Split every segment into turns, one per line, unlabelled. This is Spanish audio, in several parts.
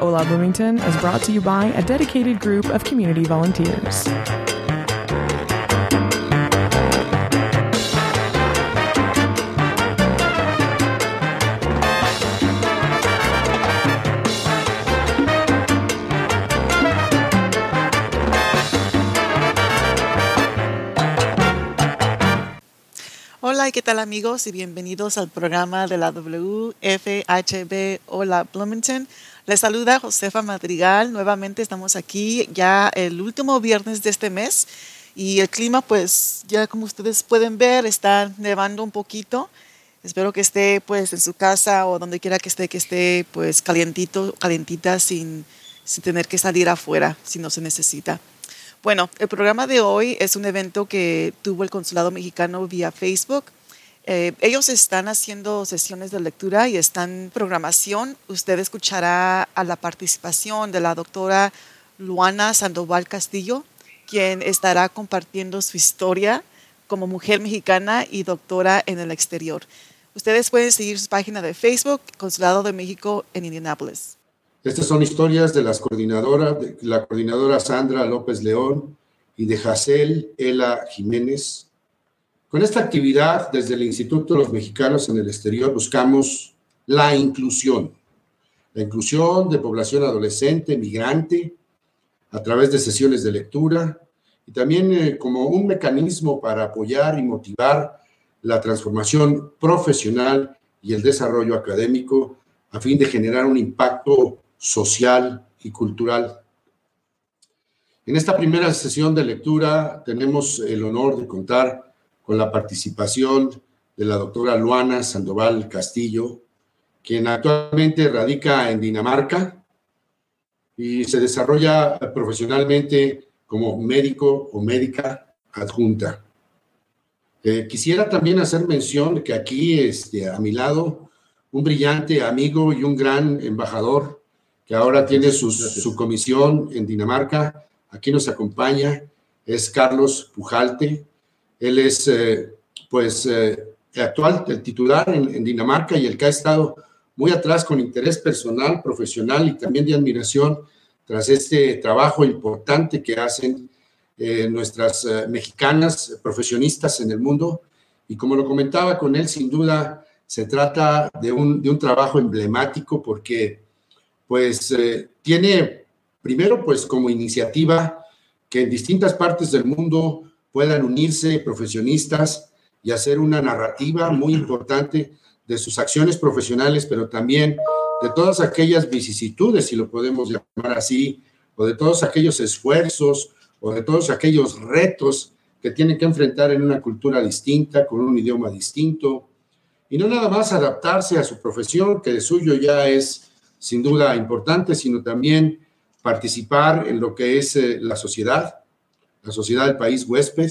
Hola Bloomington is brought to you by a dedicated group of community volunteers.
Hola, ¿qué tal amigos? Y bienvenidos al programa de la WFHB Hola Bloomington. Les saluda Josefa Madrigal. Nuevamente estamos aquí ya el último viernes de este mes y el clima pues ya como ustedes pueden ver está nevando un poquito. Espero que esté pues en su casa o donde quiera que esté, que esté pues calientito, calientita sin, sin tener que salir afuera si no se necesita. Bueno, el programa de hoy es un evento que tuvo el Consulado Mexicano vía Facebook. Eh, ellos están haciendo sesiones de lectura y están programación. Usted escuchará a la participación de la doctora Luana Sandoval Castillo, quien estará compartiendo su historia como mujer mexicana y doctora en el exterior. Ustedes pueden seguir su página de Facebook, Consulado de México en Indianápolis.
Estas son historias de las coordinadoras, la coordinadora Sandra López León y de Jacel Ela Jiménez, con esta actividad, desde el Instituto de los Mexicanos en el Exterior, buscamos la inclusión, la inclusión de población adolescente, migrante, a través de sesiones de lectura y también eh, como un mecanismo para apoyar y motivar la transformación profesional y el desarrollo académico a fin de generar un impacto social y cultural. En esta primera sesión de lectura tenemos el honor de contar con la participación de la doctora Luana Sandoval Castillo, quien actualmente radica en Dinamarca y se desarrolla profesionalmente como médico o médica adjunta. Eh, quisiera también hacer mención que aquí este, a mi lado un brillante amigo y un gran embajador que ahora tiene su, su comisión en Dinamarca. Aquí nos acompaña, es Carlos Pujalte, él es, eh, pues, eh, actual, el titular en, Dinamarca y el que ha estado muy atrás con interés personal, profesional y también de admiración tras este trabajo importante que hacen eh, nuestras mexicanas profesionistas en el mundo. Y como lo comentaba con él, sin duda se trata de un, de un trabajo emblemático porque pues tiene primero pues como iniciativa que en distintas partes del mundo puedan unirse profesionistas y hacer una narrativa muy importante de sus acciones profesionales, pero también de todas aquellas vicisitudes, si lo podemos llamar así, o de todos aquellos esfuerzos, o de todos aquellos retos que tienen que enfrentar en una cultura distinta, con un idioma distinto, y no nada más adaptarse a su profesión, que de suyo ya es sin duda importante, sino también participar en lo que es eh, la sociedad, la sociedad del país huésped,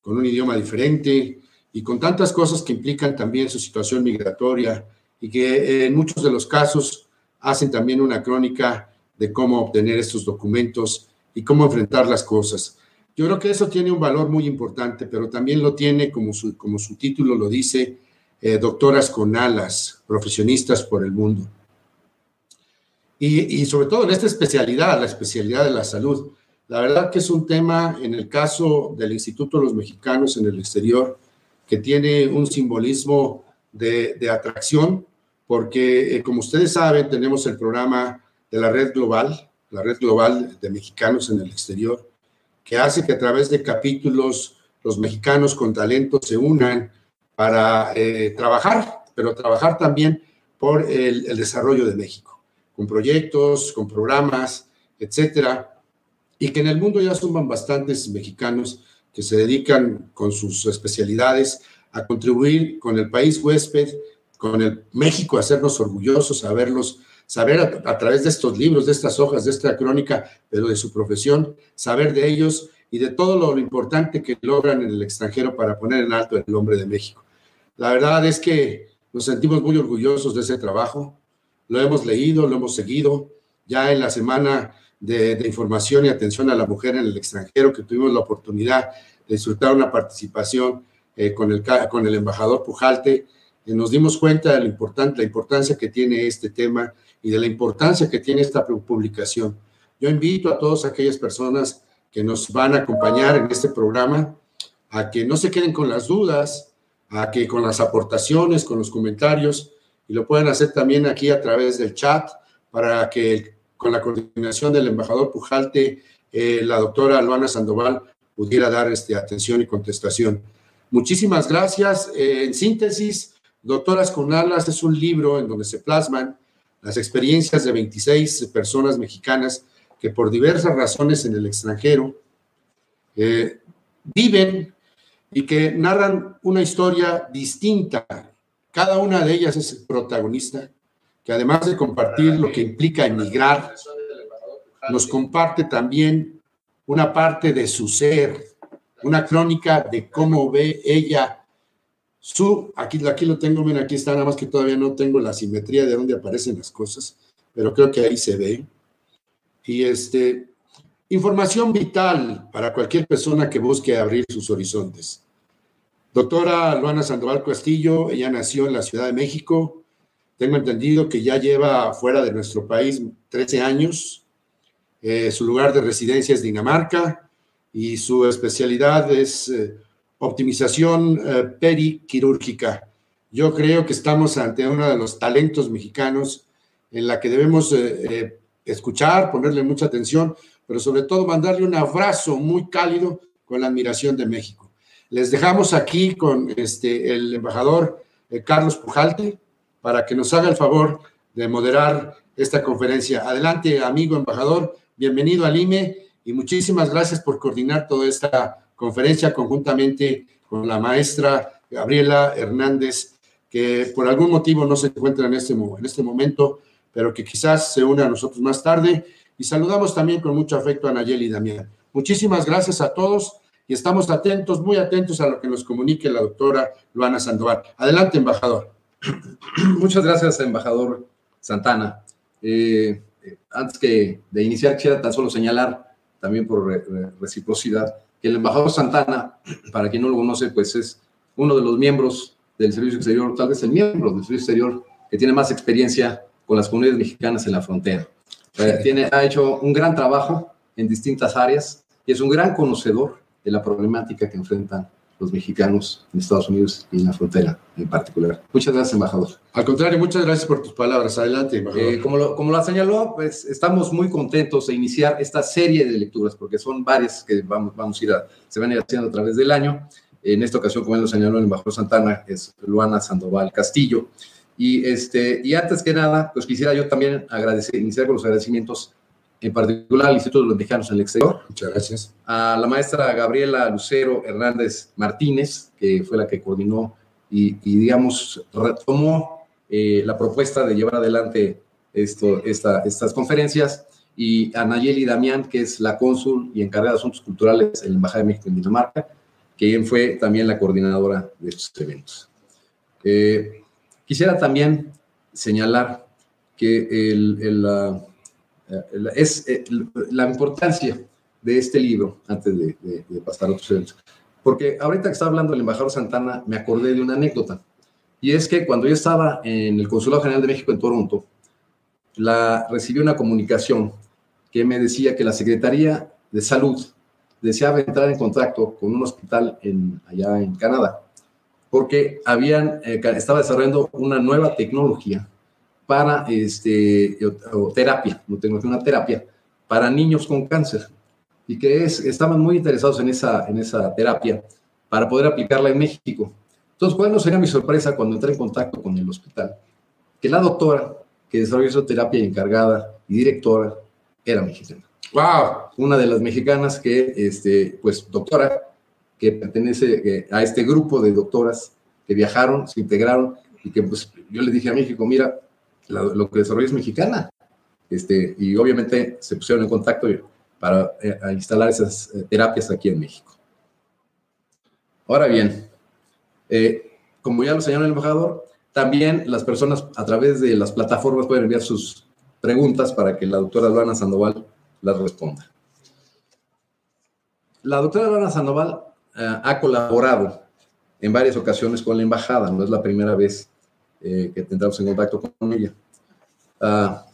con un idioma diferente y con tantas cosas que implican también su situación migratoria y que eh, en muchos de los casos hacen también una crónica de cómo obtener estos documentos y cómo enfrentar las cosas. Yo creo que eso tiene un valor muy importante, pero también lo tiene, como su, como su título lo dice, eh, doctoras con alas, profesionistas por el mundo. Y, y, sobre todo en esta especialidad, la especialidad de la salud. La verdad que es un tema, en el caso del Instituto de los Mexicanos en el exterior, que tiene un simbolismo de, atracción, porque eh, como ustedes saben, tenemos el programa de la red global, la red global de mexicanos en el exterior, que hace que a través de capítulos los mexicanos con talento se unan para eh, trabajar, pero trabajar también por el, el desarrollo de México, con proyectos, con programas, etcétera y que en el mundo ya suman bastantes mexicanos que se dedican con sus especialidades a contribuir con el país huésped, con el México, a hacernos orgullosos, a verlos saber a, través de estos libros, de estas hojas, de esta crónica, pero de su profesión, saber de ellos y de todo lo, importante que logran en el extranjero para poner en alto el nombre de México. La verdad es que nos sentimos muy orgullosos de ese trabajo, lo hemos leído, lo hemos seguido, ya en la semana de, información y atención a la mujer en el extranjero, que tuvimos la oportunidad de disfrutar una participación eh, con, el, con el embajador Pujalte, y nos dimos cuenta de la, importante, la importancia que tiene este tema y de la importancia que tiene esta publicación. Yo invito a todas aquellas personas que nos van a acompañar en este programa a que no se queden con las dudas, a que con las aportaciones, con los comentarios, y lo pueden hacer también aquí a través del chat para que con la coordinación del embajador Pujalte, eh, la doctora Luana Sandoval pudiera dar este, atención y contestación. Muchísimas gracias. Eh, en síntesis, Doctoras con Alas es un libro en donde se plasman las experiencias de 26 personas mexicanas que por diversas razones en el extranjero eh, viven y que narran una historia distinta. Cada una de ellas es protagonista que además de compartir lo que implica emigrar, nos comparte también una parte de su ser, una crónica de cómo ve ella su, aquí, aquí lo tengo, miren, aquí está, nada más que todavía no tengo la simetría de dónde aparecen las cosas, pero creo que ahí se ve. Y este, información vital para cualquier persona que busque abrir sus horizontes. Doctora Luana Sandoval Castillo, ella nació en la Ciudad de México, tengo entendido que ya lleva fuera de nuestro país 13 años. Eh, su lugar de residencia es Dinamarca y su especialidad es eh, optimización eh, periquirúrgica. Yo creo que estamos ante uno de los talentos mexicanos en la que debemos escuchar, ponerle mucha atención, pero sobre todo mandarle un abrazo muy cálido con la admiración de México. Les dejamos aquí con este, el embajador Carlos Pujalte, para que nos haga el favor de moderar esta conferencia. Adelante, amigo embajador, bienvenido al IME y muchísimas gracias por coordinar toda esta conferencia conjuntamente con la maestra Gabriela Hernández, que por algún motivo no se encuentra en este, en este momento, pero que quizás se une a nosotros más tarde. Y saludamos también con mucho afecto a Nayeli y Damián. Muchísimas gracias a todos y estamos atentos, muy atentos a lo que nos comunique la doctora Luana Sandoval. Adelante, embajador.
Muchas gracias, embajador Santana. Eh, antes que de iniciar, quisiera tan solo señalar, también por reciprocidad, que el embajador Santana, para quien no lo conoce, pues es uno de los miembros del Servicio Exterior, tal vez el miembro del Servicio Exterior que tiene más experiencia con las comunidades mexicanas en la frontera. Eh, tiene, ha hecho un gran trabajo en distintas áreas y es un gran conocedor de la problemática que enfrentan los mexicanos en Estados Unidos y en la frontera en particular. Muchas gracias, embajador.
Al contrario, muchas gracias por tus palabras. Adelante, embajador.
Eh, como, lo, como lo señaló, pues estamos muy contentos de iniciar esta serie de lecturas, porque son varias que vamos, vamos a ir a, se van a ir haciendo a través del año. En esta ocasión, como lo señaló el embajador Santana, es Luana Sandoval Castillo. Y, este, y antes que nada, pues quisiera yo también agradecer, iniciar con los agradecimientos en particular al Instituto de los Mexicanos en el Exterior.
Muchas gracias.
A la maestra Gabriela Lucero Hernández Martínez, que fue la que coordinó y, digamos, retomó eh, la propuesta de llevar adelante esto, esta, estas conferencias, y a Nayeli Damián, que es la cónsul y encargada de asuntos culturales en la Embajada de México en Dinamarca, quien fue también la coordinadora de estos eventos. Eh, quisiera también señalar que el, el eh, es eh, la importancia de este libro, antes de, pasar a otros eventos. Porque ahorita que estaba hablando el embajador Santana, me acordé de una anécdota. Y es que cuando yo estaba en el Consulado General de México en Toronto, la, recibí una comunicación que me decía que la Secretaría de Salud deseaba entrar en contacto con un hospital en, allá en Canadá, porque habían, eh, estaba desarrollando una nueva tecnología para este, terapia, no tengo una terapia para niños con cáncer y que es, estaban muy interesados en esa, en esa terapia para poder aplicarla en México. Entonces, ¿cuál no sería mi sorpresa cuando entré en contacto con el hospital? Que la doctora que desarrolló esa terapia encargada y directora era mexicana.
¡Wow!
Una de las mexicanas que, este, pues, doctora, que pertenece a este grupo de doctoras que viajaron, se integraron y que, pues, yo le dije a México, mira, lo que desarrolla es mexicana. Este, y obviamente se pusieron en contacto para eh, instalar esas eh, terapias aquí en México. Ahora bien, eh, como ya lo señaló el embajador, también las personas a través de las plataformas pueden enviar sus preguntas para que la doctora Luana Sandoval las responda. La doctora Luana Sandoval ha colaborado en varias ocasiones con la embajada, no es la primera vez que tendremos en contacto con ella. Ah,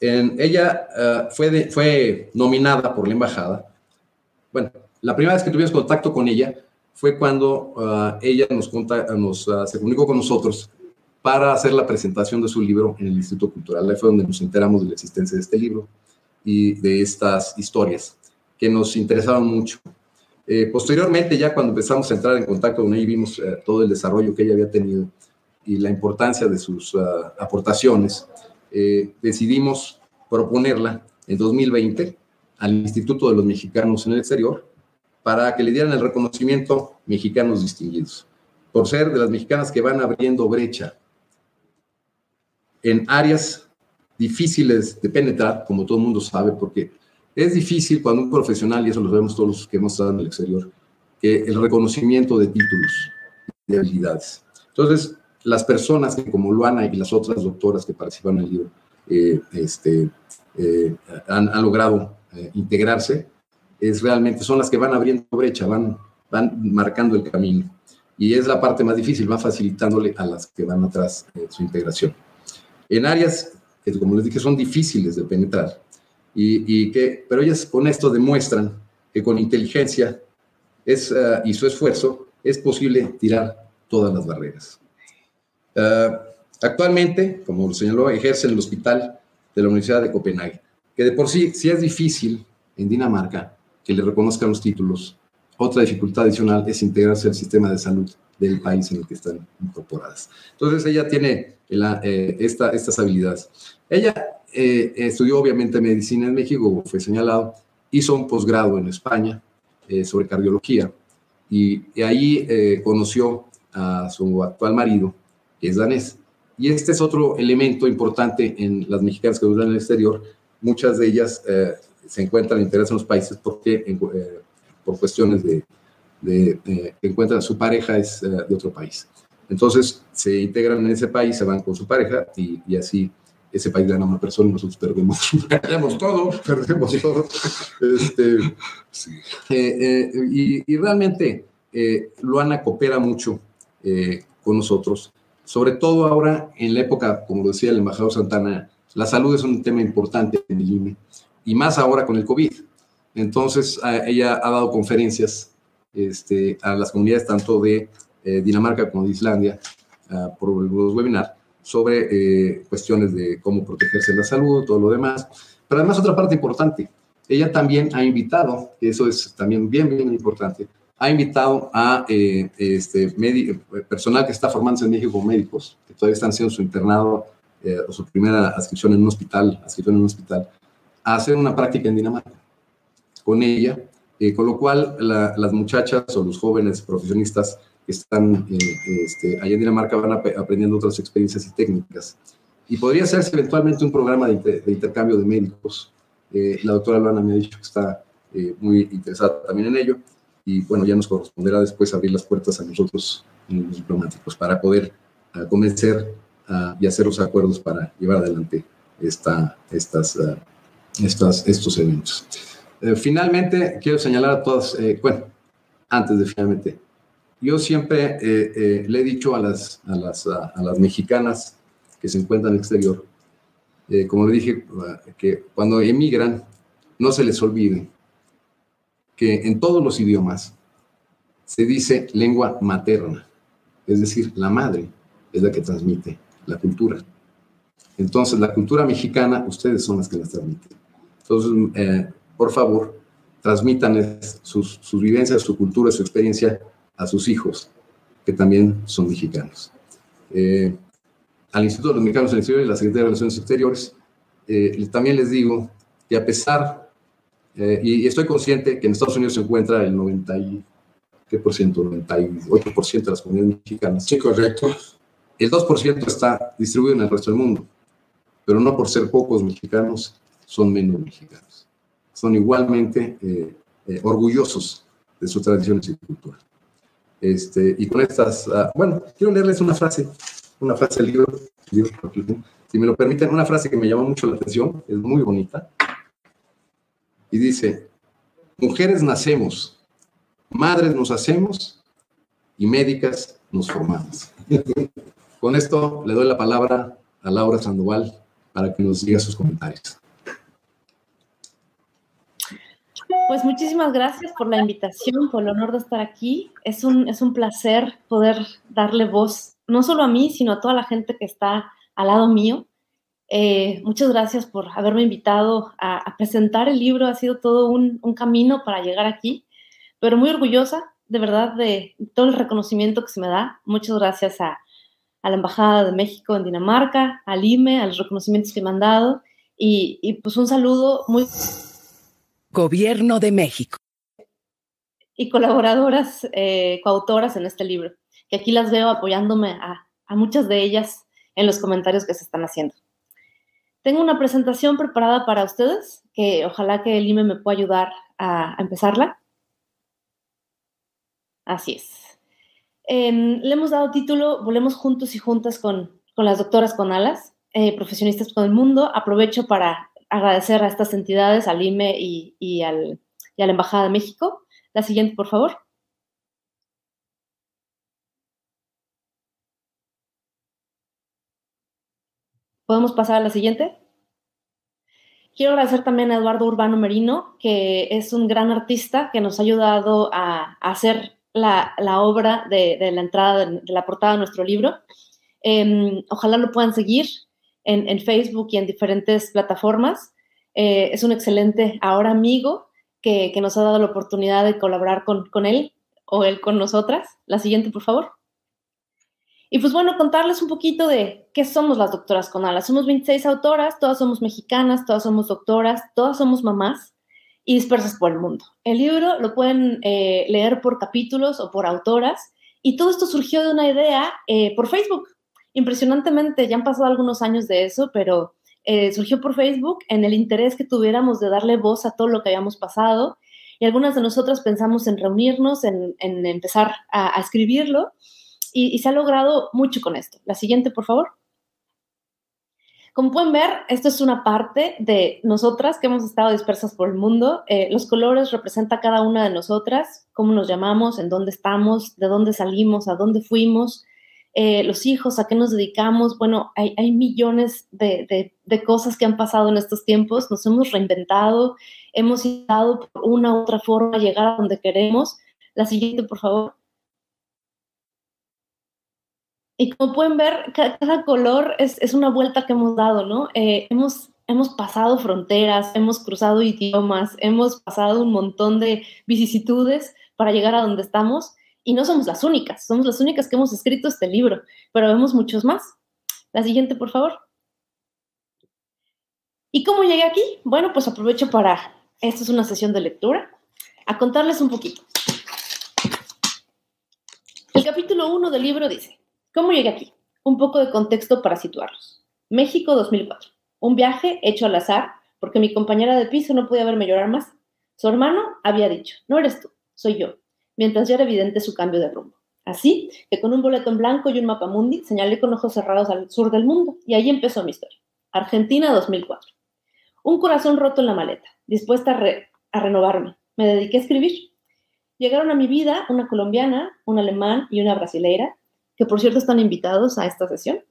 ella eh, fue, fue nominada por la embajada. Bueno, la primera vez que tuvimos contacto con ella fue cuando eh, ella nos, nos eh, se comunicó con nosotros para hacer la presentación de su libro en el Instituto Cultural. Ahí fue donde nos enteramos de la existencia de este libro y de estas historias que nos interesaban mucho. Posteriormente, ya cuando empezamos a entrar en contacto con ella vimos todo el desarrollo que ella había tenido y la importancia de sus aportaciones, eh, decidimos proponerla en 2020 al Instituto de los Mexicanos en el Exterior para que le dieran el reconocimiento mexicanos distinguidos, por ser de las mexicanas que van abriendo brecha en áreas difíciles de penetrar, como todo el mundo sabe, porque es difícil cuando un profesional, y eso lo vemos todos los que hemos estado en el exterior, que el reconocimiento de títulos, de habilidades. Entonces, las personas que como Luana y las otras doctoras que participan en el libro eh, este, eh, han, logrado eh, integrarse, es realmente, son las que van abriendo brecha, van, van marcando el camino. Y es la parte más difícil, va facilitándole a las que van atrás su integración. En áreas que, como les dije, son difíciles de penetrar, y, y que, pero ellas con esto demuestran que con inteligencia es, y su esfuerzo es posible tirar todas las barreras. Eh, actualmente, como lo señaló, ejerce en el hospital de la Universidad de Copenhague, que de por sí, si es difícil en Dinamarca que le reconozcan los títulos, otra dificultad adicional es integrarse al sistema de salud del país en el que están incorporadas. Entonces ella tiene eh, esta, estas habilidades. Ella eh, estudió obviamente medicina en México, fue señalado, hizo un posgrado en España sobre cardiología y, y ahí conoció a su actual marido, que es danés. Y este es otro elemento importante en las mexicanas que viven en el exterior. Muchas de ellas eh, se encuentran interesadas en los países porque, eh, por cuestiones de, de, que encuentran su pareja es eh, de otro país. Entonces se integran en ese país, se van con su pareja y, y así ese país gana una persona y nosotros perdemos, perdemos todo, perdemos todo. Este, sí. y, y, realmente Luana coopera mucho con nosotros sobre todo ahora en la época, como decía el embajador Santana, la salud es un tema importante en el INE y más ahora con el COVID. Entonces, ella ha dado conferencias este, a las comunidades tanto de eh, Dinamarca como de Islandia por los webinars sobre eh, cuestiones de cómo protegerse la salud, todo lo demás. Pero además otra parte importante, ella también ha invitado, eso es también bien, bien importante, ha invitado a eh, este, personal que está formándose en México médicos, que todavía están haciendo su internado eh, o su primera adscripción en un hospital, adscripción en un hospital, a hacer una práctica en Dinamarca con ella, eh, con lo cual las muchachas o los jóvenes profesionistas que están este, allá en Dinamarca van aprendiendo otras experiencias y técnicas. Y podría hacerse eventualmente un programa de, intercambio de médicos. la doctora Luana me ha dicho que está muy interesada también en ello y bueno, ya nos corresponderá después abrir las puertas a nosotros, los diplomáticos, para poder uh, convencer uh, y hacer los acuerdos para llevar adelante esta, estas, uh, estas, estos eventos. Eh, finalmente, quiero señalar a todas, eh, bueno, antes de finalmente, yo siempre eh, le he dicho a las, a las, a las mexicanas que se encuentran en el exterior, como le dije, que cuando emigran, no se les olvide que en todos los idiomas se dice lengua materna, es decir, la madre es la que transmite la cultura. Entonces, la cultura mexicana, ustedes son las que la transmiten. Entonces, eh, por favor, transmitan sus, vivencias, su cultura, su experiencia a sus hijos, que también son mexicanos. Eh, al Instituto de los Mexicanos en el Exterior y la Secretaría de Relaciones Exteriores, eh, también les digo que a pesar eh, y, estoy consciente que en Estados Unidos se encuentra el 90 y, ¿qué por ciento? 98% de las comunidades mexicanas.
Sí, correcto.
el 2% está distribuido en el resto del mundo, pero no por ser pocos mexicanos son menos mexicanos. Son igualmente eh, orgullosos de sus tradiciones y cultura. Este, y con estas, ah, bueno, quiero leerles una frase, una frase del libro, si me lo permiten, una frase que me llamó mucho la atención, es muy bonita, y dice, mujeres nacemos, madres nos hacemos y médicas nos formamos. Con esto le doy la palabra a Laura Sandoval para que nos diga sus comentarios.
Pues muchísimas gracias por la invitación, por el honor de estar aquí. Es un, es un placer poder darle voz, no solo a mí, sino a toda la gente que está al lado mío. Eh, muchas gracias por haberme invitado a, presentar el libro. Ha sido todo un, un, camino para llegar aquí, pero muy orgullosa, de verdad, de todo el reconocimiento que se me da. Muchas gracias a, a la Embajada de México en Dinamarca, al IME, a los reconocimientos que me han dado y, y pues un saludo muy...
Gobierno de México.
Y colaboradoras, eh, coautoras en este libro, que aquí las veo apoyándome a, a muchas de ellas en los comentarios que se están haciendo. Tengo una presentación preparada para ustedes, que ojalá que el IME me pueda ayudar a, empezarla. Así es. Em, le hemos dado título Volemos juntos y juntas con, las doctoras con alas, eh, profesionistas con el mundo. Aprovecho para agradecer a estas entidades, al IME y, y, al, y a la Embajada de México. La siguiente, por favor. ¿Podemos pasar a la siguiente? Quiero agradecer también a Eduardo Urbano Merino, que es un gran artista que nos ha ayudado a, a hacer la, obra de, la entrada, de, la portada de nuestro libro. Em, ojalá lo puedan seguir en, Facebook y en diferentes plataformas. Eh, es un excelente ahora amigo que, nos ha dado la oportunidad de colaborar con, con él o él con nosotras. La siguiente, por favor. Y pues bueno, contarles un poquito de qué somos las doctoras con alas. Somos 26 autoras, todas somos mexicanas, todas somos doctoras, todas somos mamás y dispersas por el mundo. El libro lo pueden eh, leer por capítulos o por autoras y todo esto surgió de una idea eh, por Facebook. Impresionantemente, ya han pasado algunos años de eso, pero eh, surgió por Facebook en el interés que tuviéramos de darle voz a todo lo que habíamos pasado y algunas de nosotras pensamos en reunirnos, en, empezar a, escribirlo y, y se ha logrado mucho con esto. La siguiente, por favor. Como pueden ver, esto es una parte de nosotras que hemos estado dispersas por el mundo. Eh, los colores representan cada una de nosotras, cómo nos llamamos, en dónde estamos, de dónde salimos, a dónde fuimos, eh, los hijos, a qué nos dedicamos. Bueno, hay, millones de, de, cosas que han pasado en estos tiempos. Nos hemos reinventado, hemos intentado por una u otra forma llegar a donde queremos. La siguiente, por favor. Y como pueden ver, cada, color es, es, una vuelta que hemos dado, ¿no? Eh, hemos, hemos pasado fronteras, hemos cruzado idiomas, hemos pasado un montón de vicisitudes para llegar a donde estamos y no somos las únicas, somos las únicas que hemos escrito este libro, pero vemos muchos más. La siguiente, por favor. ¿Y cómo llegué aquí? Bueno, pues aprovecho para, esta es una sesión de lectura, a contarles un poquito. El capítulo 1 del libro dice, ¿Cómo llegué aquí? Un poco de contexto para situarlos. México 2004. Un viaje hecho al azar porque mi compañera de piso no podía verme llorar más. Su hermano había dicho, no eres tú, soy yo, mientras ya era evidente su cambio de rumbo. Así que con un boleto en blanco y un mapa mundi señalé con ojos cerrados al sur del mundo y ahí empezó mi historia. Argentina 2004. Un corazón roto en la maleta, dispuesta a, a renovarme. Me dediqué a escribir. Llegaron a mi vida una colombiana, un alemán y una brasileira que por cierto están invitados a esta sesión.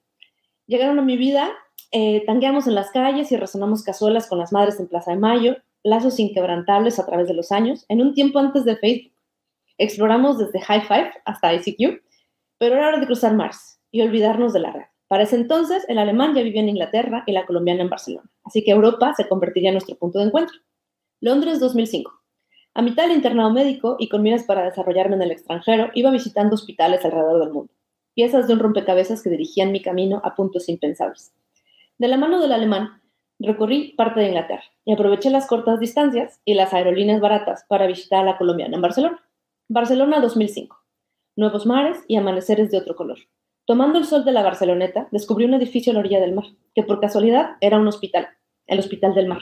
Llegaron a mi vida, eh, tangueamos en las calles y resonamos cazuelas con las madres en Plaza de Mayo, lazos inquebrantables a través de los años, en un tiempo antes de Facebook. Exploramos desde High Five hasta ICQ, pero era hora de cruzar Mars y olvidarnos de la red. Para ese entonces, el alemán ya vivía en Inglaterra y la colombiana en Barcelona, así que Europa se convertiría en nuestro punto de encuentro. Londres 2005. A mitad del internado médico y con miras para desarrollarme en el extranjero, iba visitando hospitales alrededor del mundo piezas de un rompecabezas que dirigían mi camino a puntos impensables. De la mano del alemán, recorrí parte de Inglaterra y aproveché las cortas distancias y las aerolíneas baratas para visitar a la colombiana en Barcelona. Barcelona 2005. Nuevos mares y amaneceres de otro color. Tomando el sol de la Barceloneta, descubrí un edificio a la orilla del mar, que por casualidad era un hospital, el Hospital del Mar.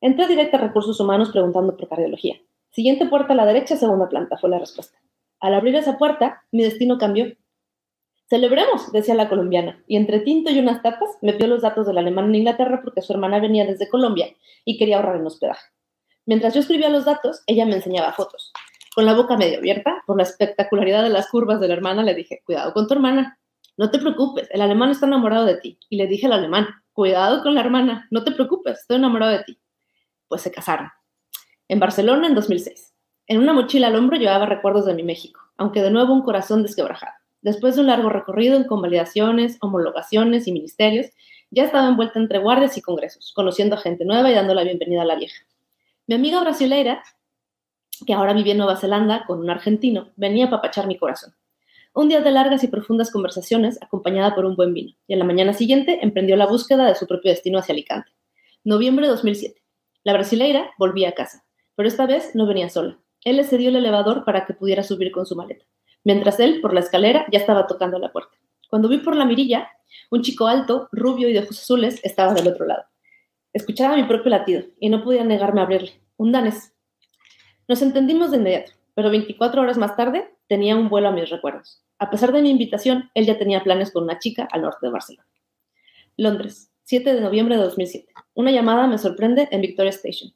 Entré directo a Recursos Humanos preguntando por cardiología. Siguiente puerta a la derecha, segunda planta, fue la respuesta. Al abrir esa puerta, mi destino cambió. Celebremos, decía la colombiana, y entre tinto y unas tapas me pidió los datos del alemán en Inglaterra porque su hermana venía desde Colombia y quería ahorrar en hospedaje. Mientras yo escribía los datos, ella me enseñaba fotos. Con la boca medio abierta, por la espectacularidad de las curvas de la hermana, le dije, cuidado con tu hermana. No te preocupes, el alemán está enamorado de ti. Y le dije al alemán, cuidado con la hermana, no te preocupes, estoy enamorado de ti. Pues se casaron. En Barcelona en 2006. En una mochila al hombro llevaba recuerdos de mi México, aunque de nuevo un corazón desquebrajado. Después de un largo recorrido en convalidaciones, homologaciones y ministerios, ya estaba envuelta entre guardias y congresos, conociendo a gente nueva y dando la bienvenida a la vieja. Mi amiga brasileira que ahora vivía en Nueva Zelanda con un argentino, venía a papachar mi corazón. Un día de largas y profundas conversaciones, acompañada por un buen vino, y en la mañana siguiente emprendió la búsqueda de su propio destino hacia Alicante. Noviembre de 2007. La brasileira volvía a casa, pero esta vez no venía sola. Él le cedió el elevador para que pudiera subir con su maleta, mientras él, por la escalera, ya estaba tocando la puerta. Cuando vi por la mirilla, un chico alto, rubio y de ojos azules estaba del otro lado. Escuchaba mi propio latido y no podía negarme a abrirle. Un danés, nos entendimos de inmediato, pero 24 horas más tarde tenía un vuelo a mis recuerdos. A pesar de mi invitación, él ya tenía planes con una chica al norte de Barcelona. Londres, 7 de noviembre de 2007. Una llamada me sorprende en Victoria Station.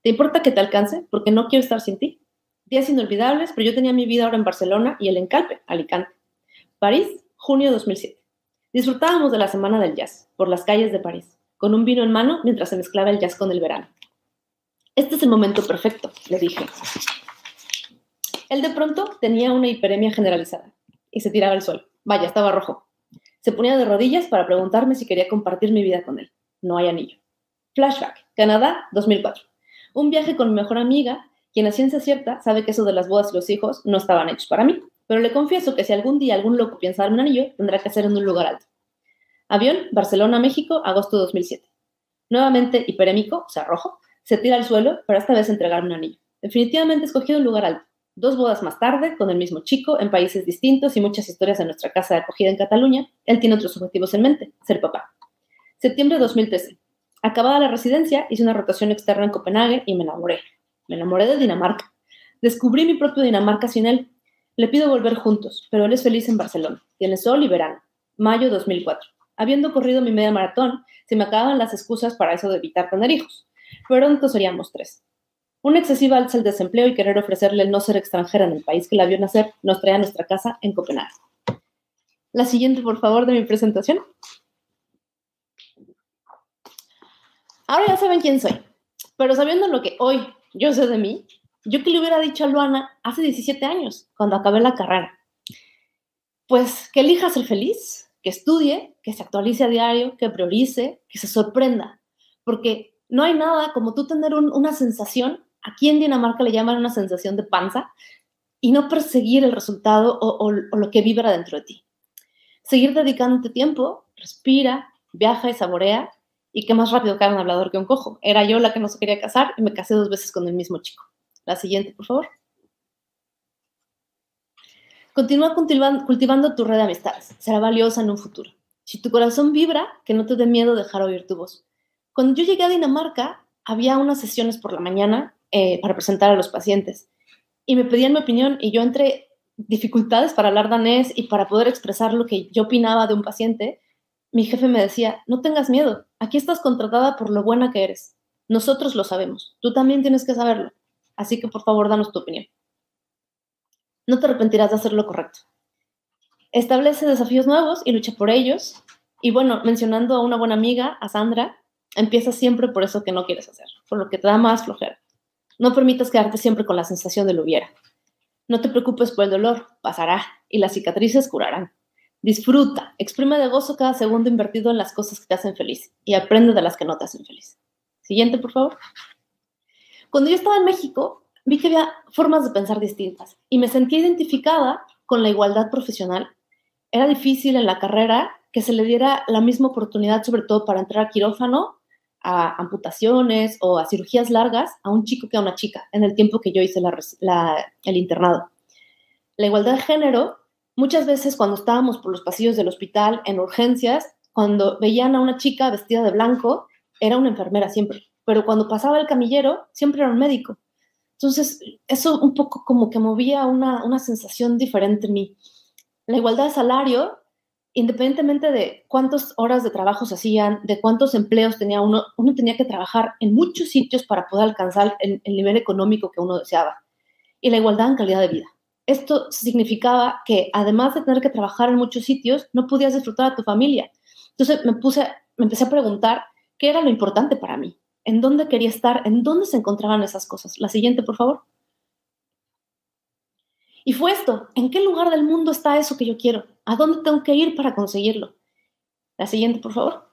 ¿Te importa que te alcance? Porque no quiero estar sin ti. Días inolvidables, pero yo tenía mi vida ahora en Barcelona y el encalpe, Alicante. París, junio de 2007. Disfrutábamos de la semana del jazz, por las calles de París, con un vino en mano mientras se mezclaba el jazz con el verano. Este es el momento perfecto, le dije. Él de pronto tenía una hiperemia generalizada y se tiraba al suelo. Vaya, estaba rojo. Se ponía de rodillas para preguntarme si quería compartir mi vida con él. No hay anillo. Flashback, Canadá, 2004. Un viaje con mi mejor amiga, quien a ciencia cierta sabe que eso de las bodas y los hijos no estaban hechos para mí, pero le confieso que si algún día algún loco piensa darme un anillo, tendrá que ser en un lugar alto. Avión, Barcelona, México, agosto de 2007. Nuevamente hiperémico, o sea, rojo, se tira al suelo para esta vez entregarme un anillo. Definitivamente escogido un lugar alto. Dos bodas más tarde, con el mismo chico, en países distintos y muchas historias en nuestra casa de acogida en Cataluña, él tiene otros objetivos en mente, ser papá. Septiembre de 2013. Acabada la residencia, hice una rotación externa en Copenhague y me enamoré. Me enamoré de Dinamarca. Descubrí mi propio Dinamarca sin él. Le pido volver juntos, pero él es feliz en Barcelona. Tiene sol y verano. Mayo 2004. Habiendo corrido mi media maratón, se me acaban las excusas para eso de evitar tener hijos. Pronto seríamos tres. Una excesiva alza al desempleo y querer ofrecerle el no ser extranjera en el país que la vio nacer nos trae a nuestra casa en Copenhague. La siguiente, por favor, de mi presentación. Ahora ya saben quién soy, pero sabiendo lo que hoy yo sé de mí, yo que le hubiera dicho a Luana hace 17 años, cuando acabé la carrera. Pues que elija ser feliz, que estudie, que se actualice a diario, que priorice, que se sorprenda, porque no hay nada como tú tener una sensación, aquí en Dinamarca le llaman una sensación de panza, y no perseguir el resultado o, lo que vibra dentro de ti. Seguir dedicándote tiempo, respira, viaja y saborea, y qué más rápido cae un hablador que un cojo. Era yo la que no se quería casar y me casé dos veces con el mismo chico. La siguiente, por favor. Continúa cultivando tu red de amistades. Será valiosa en un futuro. Si tu corazón vibra, que no te dé miedo dejar oír tu voz. Cuando yo llegué a Dinamarca, había unas sesiones por la mañana eh, para presentar a los pacientes y me pedían mi opinión y yo entre dificultades para hablar danés y para poder expresar lo que yo opinaba de un paciente, mi jefe me decía, no tengas miedo, aquí estás contratada por lo buena que eres. Nosotros lo sabemos, tú también tienes que saberlo. Así que por favor, danos tu opinión. No te arrepentirás de hacer lo correcto. Establece desafíos nuevos y lucha por ellos. Y bueno, mencionando a una buena amiga, a Sandra, Empieza siempre por eso que no quieres hacer, por lo que te da más flojera. No permitas quedarte siempre con la sensación de lo hubiera. No te preocupes por el dolor, pasará y las cicatrices curarán. Disfruta, exprime de gozo cada segundo invertido en las cosas que te hacen feliz y aprende de las que no te hacen feliz. Siguiente, por favor. Cuando yo estaba en México, vi que había formas de pensar distintas y me sentí identificada con la igualdad profesional. Era difícil en la carrera que se le diera la misma oportunidad, sobre todo para entrar a quirófano a amputaciones o a cirugías largas a un chico que a una chica en el tiempo que yo hice el internado. La igualdad de género Muchas veces cuando estábamos por los pasillos del hospital en urgencias, cuando veían a una chica vestida de blanco, era una enfermera siempre, pero cuando pasaba el camillero, siempre era un médico. Entonces, eso un poco como que movía una, una sensación diferente en mí. La igualdad de salario, independientemente de cuántas horas de trabajo se hacían, de cuántos empleos tenía uno, uno tenía que trabajar en muchos sitios para poder alcanzar el, el nivel económico que uno deseaba. Y la igualdad en calidad de vida. Esto significaba que además de tener que trabajar en muchos sitios, no podías disfrutar a tu familia. Entonces me puse, me empecé a preguntar qué era lo importante para mí, en dónde quería estar, en dónde se encontraban esas cosas. La siguiente, por favor. Y fue esto, ¿en qué lugar del mundo está eso que yo quiero? ¿A dónde tengo que ir para conseguirlo? La siguiente, por favor.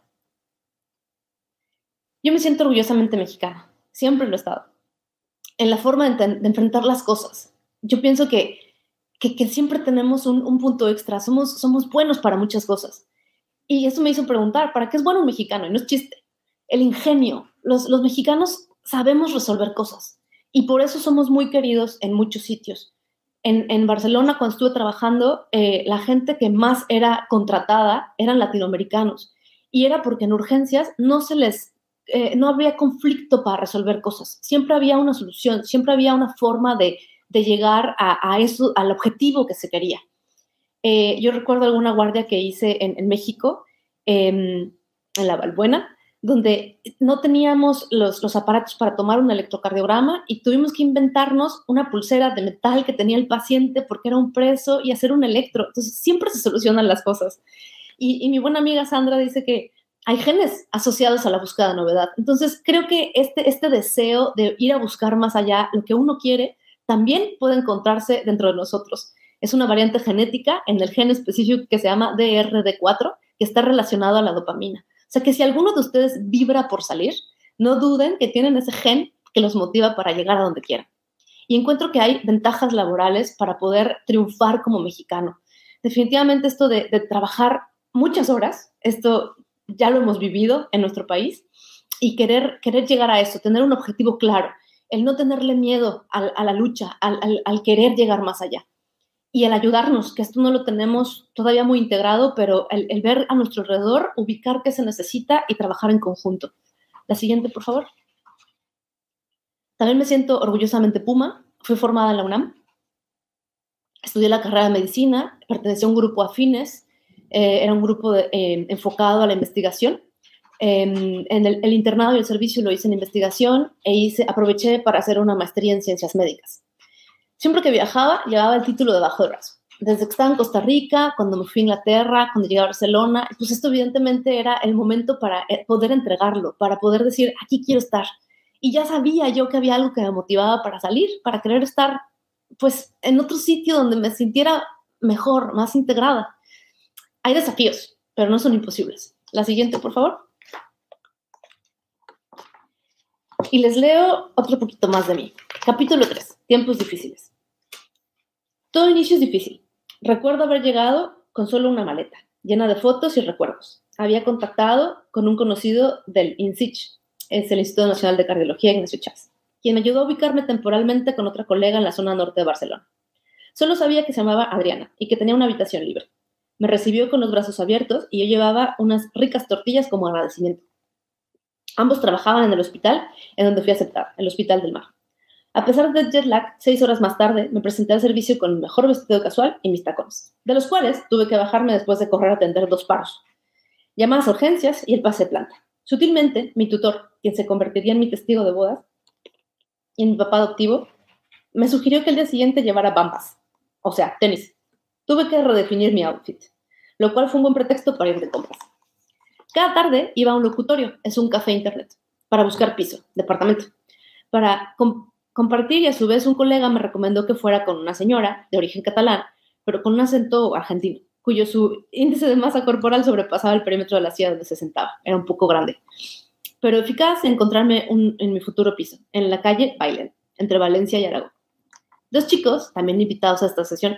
Yo me siento orgullosamente mexicana, siempre lo he estado, en la forma de, enfrentar las cosas. Yo pienso que que, siempre tenemos un, punto extra, somos, somos buenos para muchas cosas. Y eso me hizo preguntar, ¿para qué es bueno un mexicano? Y no es chiste, el ingenio. Los, los mexicanos sabemos resolver cosas y por eso somos muy queridos en muchos sitios. En, en Barcelona, cuando estuve trabajando, eh, la gente que más era contratada eran latinoamericanos y era porque en urgencias no se les eh, no había conflicto para resolver cosas. Siempre había una solución, siempre había una forma de, de llegar a, eso, al objetivo que se quería. Eh, yo recuerdo alguna guardia que hice en, México, em, en la Valbuena, donde no teníamos los, aparatos para tomar un electrocardiograma y tuvimos que inventarnos una pulsera de metal que tenía el paciente porque era un preso y hacer un electro. Entonces, siempre se solucionan las cosas. Y, y mi buena amiga Sandra dice que hay genes asociados a la búsqueda de novedad. Entonces, creo que este, este deseo de ir a buscar más allá lo que uno quiere también puede encontrarse dentro de nosotros. Es una variante genética en el gen específico que se llama DRD4, que está relacionado a la dopamina. Sea que si alguno de ustedes vibra por salir, no duden que tienen ese gen que los motiva para llegar a donde quieran. Y encuentro que hay ventajas laborales para poder triunfar como mexicano. Definitivamente esto de, trabajar muchas horas, esto ya lo hemos vivido en nuestro país, y querer, querer llegar a eso, tener un objetivo claro el no tenerle miedo a, la lucha, al, querer llegar más allá. Y el ayudarnos, que esto no lo tenemos todavía muy integrado, pero el, ver a nuestro alrededor, ubicar qué se necesita y trabajar en conjunto. La siguiente, por favor. También me siento orgullosamente Puma. Fui formada en la UNAM. Estudié la carrera de medicina, pertenecí a un grupo afines, eh, era un grupo eh, enfocado a la investigación Em, en el, internado y el servicio lo hice en investigación e hice, aproveché para hacer una maestría en ciencias médicas. Siempre que viajaba, llevaba el título debajo del brazo. Desde que estaba en Costa Rica, cuando me fui a Inglaterra, cuando llegué a Barcelona, pues esto evidentemente era el momento para eh, poder entregarlo, para poder decir, aquí quiero estar. Y ya sabía yo que había algo que me motivaba para salir, para querer estar pues en otro sitio donde me sintiera mejor, más integrada. Hay desafíos, pero no son imposibles. La siguiente, por favor. Y les leo otro poquito más de mí. Capítulo 3. Tiempos difíciles. Todo inicio es difícil. Recuerdo haber llegado con solo una maleta, llena de fotos y recuerdos. Había contactado con un conocido del INSICH, es el Instituto Nacional de Cardiología Ignacio Chávez, quien me ayudó a ubicarme temporalmente con otra colega en la zona norte de Barcelona. Solo sabía que se llamaba Adriana y que tenía una habitación libre. Me recibió con los brazos abiertos y yo llevaba unas ricas tortillas como agradecimiento. Ambos trabajaban en el hospital en donde fui aceptada, el Hospital del Mar. A pesar del jet lag, seis horas más tarde me presenté al servicio con mi mejor vestido casual y mis tacones, de los cuales tuve que bajarme después de correr a atender dos paros. Llamadas a urgencias y el pase de planta. Sutilmente, mi tutor, quien se convertiría en mi testigo de bodas y en mi papá adoptivo, me sugirió que el día siguiente llevara bambas, o sea, tenis. Tuve que redefinir mi outfit, lo cual fue un buen pretexto para ir de compras. Cada tarde iba a un locutorio, es un café internet, para buscar piso, departamento. Para compartir y a su vez un colega me recomendó que fuera con una señora de origen catalán, pero con un acento argentino, cuyo su índice de masa corporal sobrepasaba el perímetro de la ciudad donde se sentaba. Era un poco grande. Pero eficaz encontrarme en mi futuro piso, en la calle Bailen, entre Valencia y Aragón. Dos chicos, también invitados a esta sesión,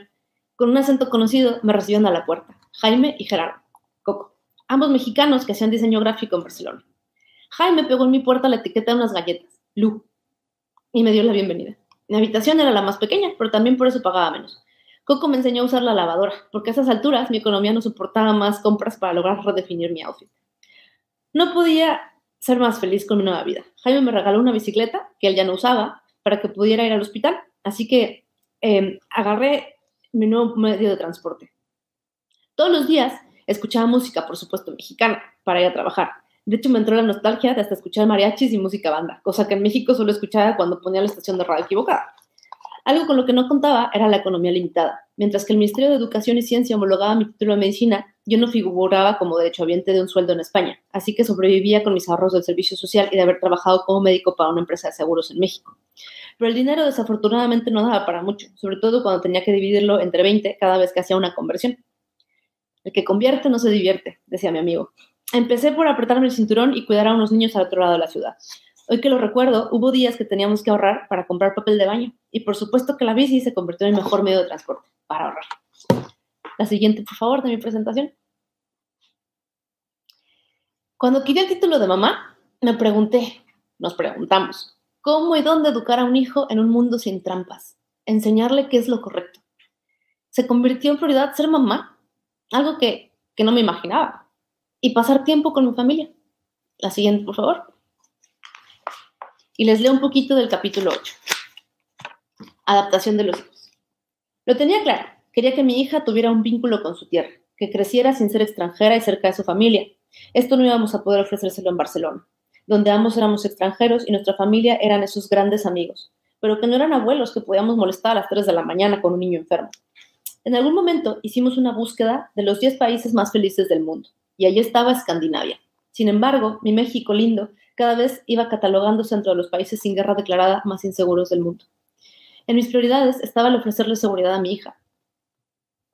con un acento conocido, me recibieron a la puerta, Jaime y Gerardo. Coco ambos mexicanos que hacían diseño gráfico en Barcelona. Jaime pegó en mi puerta la etiqueta de unas galletas, Lu, y me dio la bienvenida. Mi habitación era la más pequeña, pero también por eso pagaba menos. Coco me enseñó a usar la lavadora, porque a esas alturas mi economía no soportaba más compras para lograr redefinir mi outfit. No podía ser más feliz con mi nueva vida. Jaime me regaló una bicicleta que él ya no usaba para que pudiera ir al hospital, así que eh, agarré mi nuevo medio de transporte. Todos los días escuchaba música, por supuesto, mexicana, para ir a trabajar. De hecho, me entró la nostalgia de hasta escuchar mariachis y música banda, cosa que en México solo escuchaba cuando ponía la estación de radio equivocada. Algo con lo que no contaba era la economía limitada. Mientras que el Ministerio de Educación y Ciencia homologaba mi título de medicina, yo no figuraba como derechohabiente de un sueldo en España, así que sobrevivía con mis ahorros del servicio social y de haber trabajado como médico para una empresa de seguros en México. Pero el dinero desafortunadamente no daba para mucho, sobre todo cuando tenía que dividirlo entre 20 cada vez que hacía una conversión. El que convierte no se divierte, decía mi amigo. Empecé por apretarme el cinturón y cuidar a unos niños al otro lado de la ciudad. Hoy que lo recuerdo, hubo días que teníamos que ahorrar para comprar papel de baño y por supuesto que la bici se convirtió en el mejor medio de transporte para ahorrar. La siguiente, por favor, de mi presentación. Cuando adquirí el título de mamá, me pregunté, nos preguntamos, ¿cómo y dónde educar a un hijo en un mundo sin trampas? Enseñarle qué es lo correcto. Se convirtió en prioridad ser mamá, algo que, que no me imaginaba, y pasar tiempo con mi familia. La siguiente, por favor y les leo un poquito del capítulo 8. Adaptación de los hijos. Lo tenía claro, quería que mi hija tuviera un vínculo con su tierra, que creciera sin ser extranjera y cerca de su familia. Esto no íbamos a poder ofrecérselo en Barcelona, donde ambos éramos extranjeros y nuestra familia eran esos grandes amigos, pero que no eran abuelos que podíamos molestar a las 3 de la mañana con un niño enfermo. En algún momento hicimos una búsqueda de los 10 países más felices del mundo, y allí estaba Escandinavia. Sin embargo, mi México lindo cada vez iba catalogándose entre los países sin guerra declarada más inseguros del mundo. En mis prioridades estaba el ofrecerle seguridad a mi hija.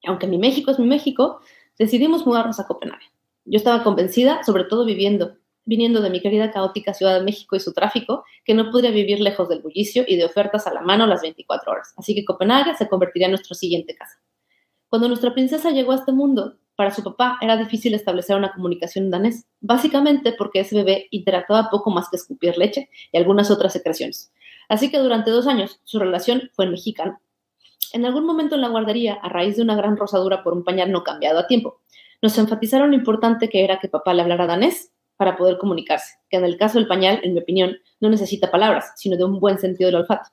Aunque mi México es mi México, decidimos mudarnos a Copenhague. Yo estaba convencida, sobre todo viviendo, viniendo de mi querida caótica Ciudad de México y su tráfico, que no podría vivir lejos del bullicio y de ofertas a la mano las 24 horas. Así que Copenhague se convertiría en nuestra siguiente casa. Cuando nuestra princesa llegó a este mundo, para su papá era difícil establecer una comunicación en danés, básicamente porque ese bebé interactuaba poco más que escupir leche y algunas otras secreciones. Así que durante dos años su relación fue en mexicano. En algún momento en la guardería, a raíz de una gran rosadura por un pañal no cambiado a tiempo, nos enfatizaron lo importante que era que papá le hablara danés para poder comunicarse, que en el caso del pañal, en mi opinión, no necesita palabras, sino de un buen sentido del olfato.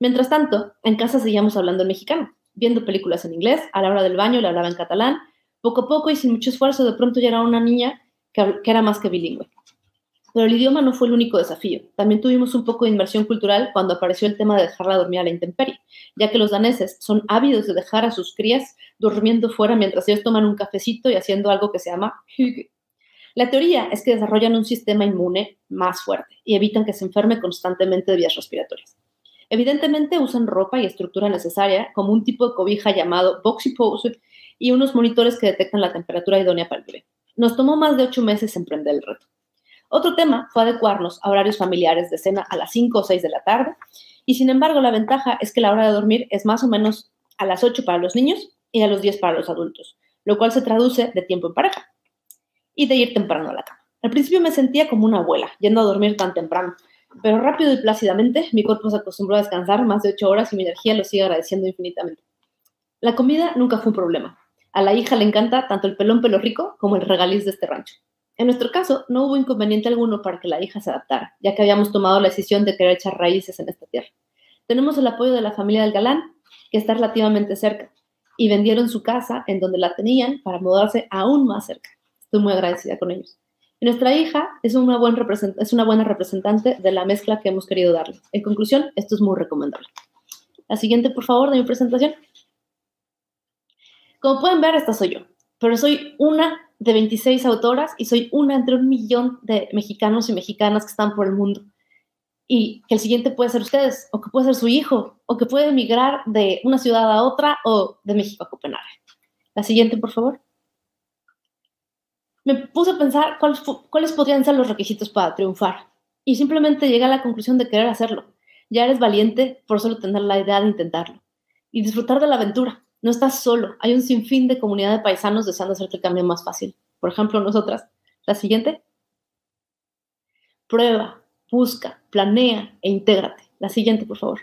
Mientras tanto, en casa seguíamos hablando en mexicano, viendo películas en inglés, a la hora del baño le hablaba en catalán poco a poco y sin mucho esfuerzo, de pronto ya era una niña que, era más que bilingüe. Pero el idioma no fue el único desafío. También tuvimos un poco de inversión cultural cuando apareció el tema de dejarla dormir a la intemperie, ya que los daneses son ávidos de dejar a sus crías durmiendo fuera mientras ellos toman un cafecito y haciendo algo que se llama hygge. La teoría es que desarrollan un sistema inmune más fuerte y evitan que se enferme constantemente de vías respiratorias. Evidentemente usan ropa y estructura necesaria, como un tipo de cobija llamado boxy pose y unos monitores que detectan la temperatura idónea para el bebé. Nos tomó más de ocho meses emprender el reto. Otro tema fue adecuarnos a horarios familiares de cena a las 5 o 6 de la tarde, y sin embargo la ventaja es que la hora de dormir es más o menos a las 8 para los niños y a los 10 para los adultos, lo cual se traduce de tiempo en pareja y de ir temprano a la cama. Al principio me sentía como una abuela, yendo a dormir tan temprano, pero rápido y plácidamente mi cuerpo se acostumbró a descansar más de 8 horas y mi energía lo sigue agradeciendo infinitamente. La comida nunca fue un problema. A la hija le encanta tanto el pelón pelo rico como el regaliz de este rancho. En nuestro caso, no hubo inconveniente alguno para que la hija se adaptara, ya que habíamos tomado la decisión de querer echar raíces en esta tierra. Tenemos el apoyo de la familia del galán, que está relativamente cerca, y vendieron su casa en donde la tenían para mudarse aún más cerca. Estoy muy agradecida con ellos. Y nuestra hija es una, buena es una buena representante de la mezcla que hemos querido darle. En conclusión, esto es muy recomendable. La siguiente, por favor, de mi presentación. Como pueden ver, esta soy yo, pero soy una de 26 autoras y soy una entre un millón de mexicanos y mexicanas que están por el mundo. Y que el siguiente puede ser ustedes, o que puede ser su hijo, o que puede emigrar de una ciudad a otra o de México a Copenhague. La siguiente, por favor. Me puse a pensar cuáles, cuáles podrían ser los requisitos para triunfar y simplemente llegué a la conclusión de querer hacerlo. Ya eres valiente por solo tener la idea de intentarlo y disfrutar de la aventura. No estás solo, hay un sinfín de comunidad de paisanos deseando hacerte el cambio más fácil. Por ejemplo, nosotras. La siguiente. Prueba, busca, planea e intégrate. La siguiente, por favor.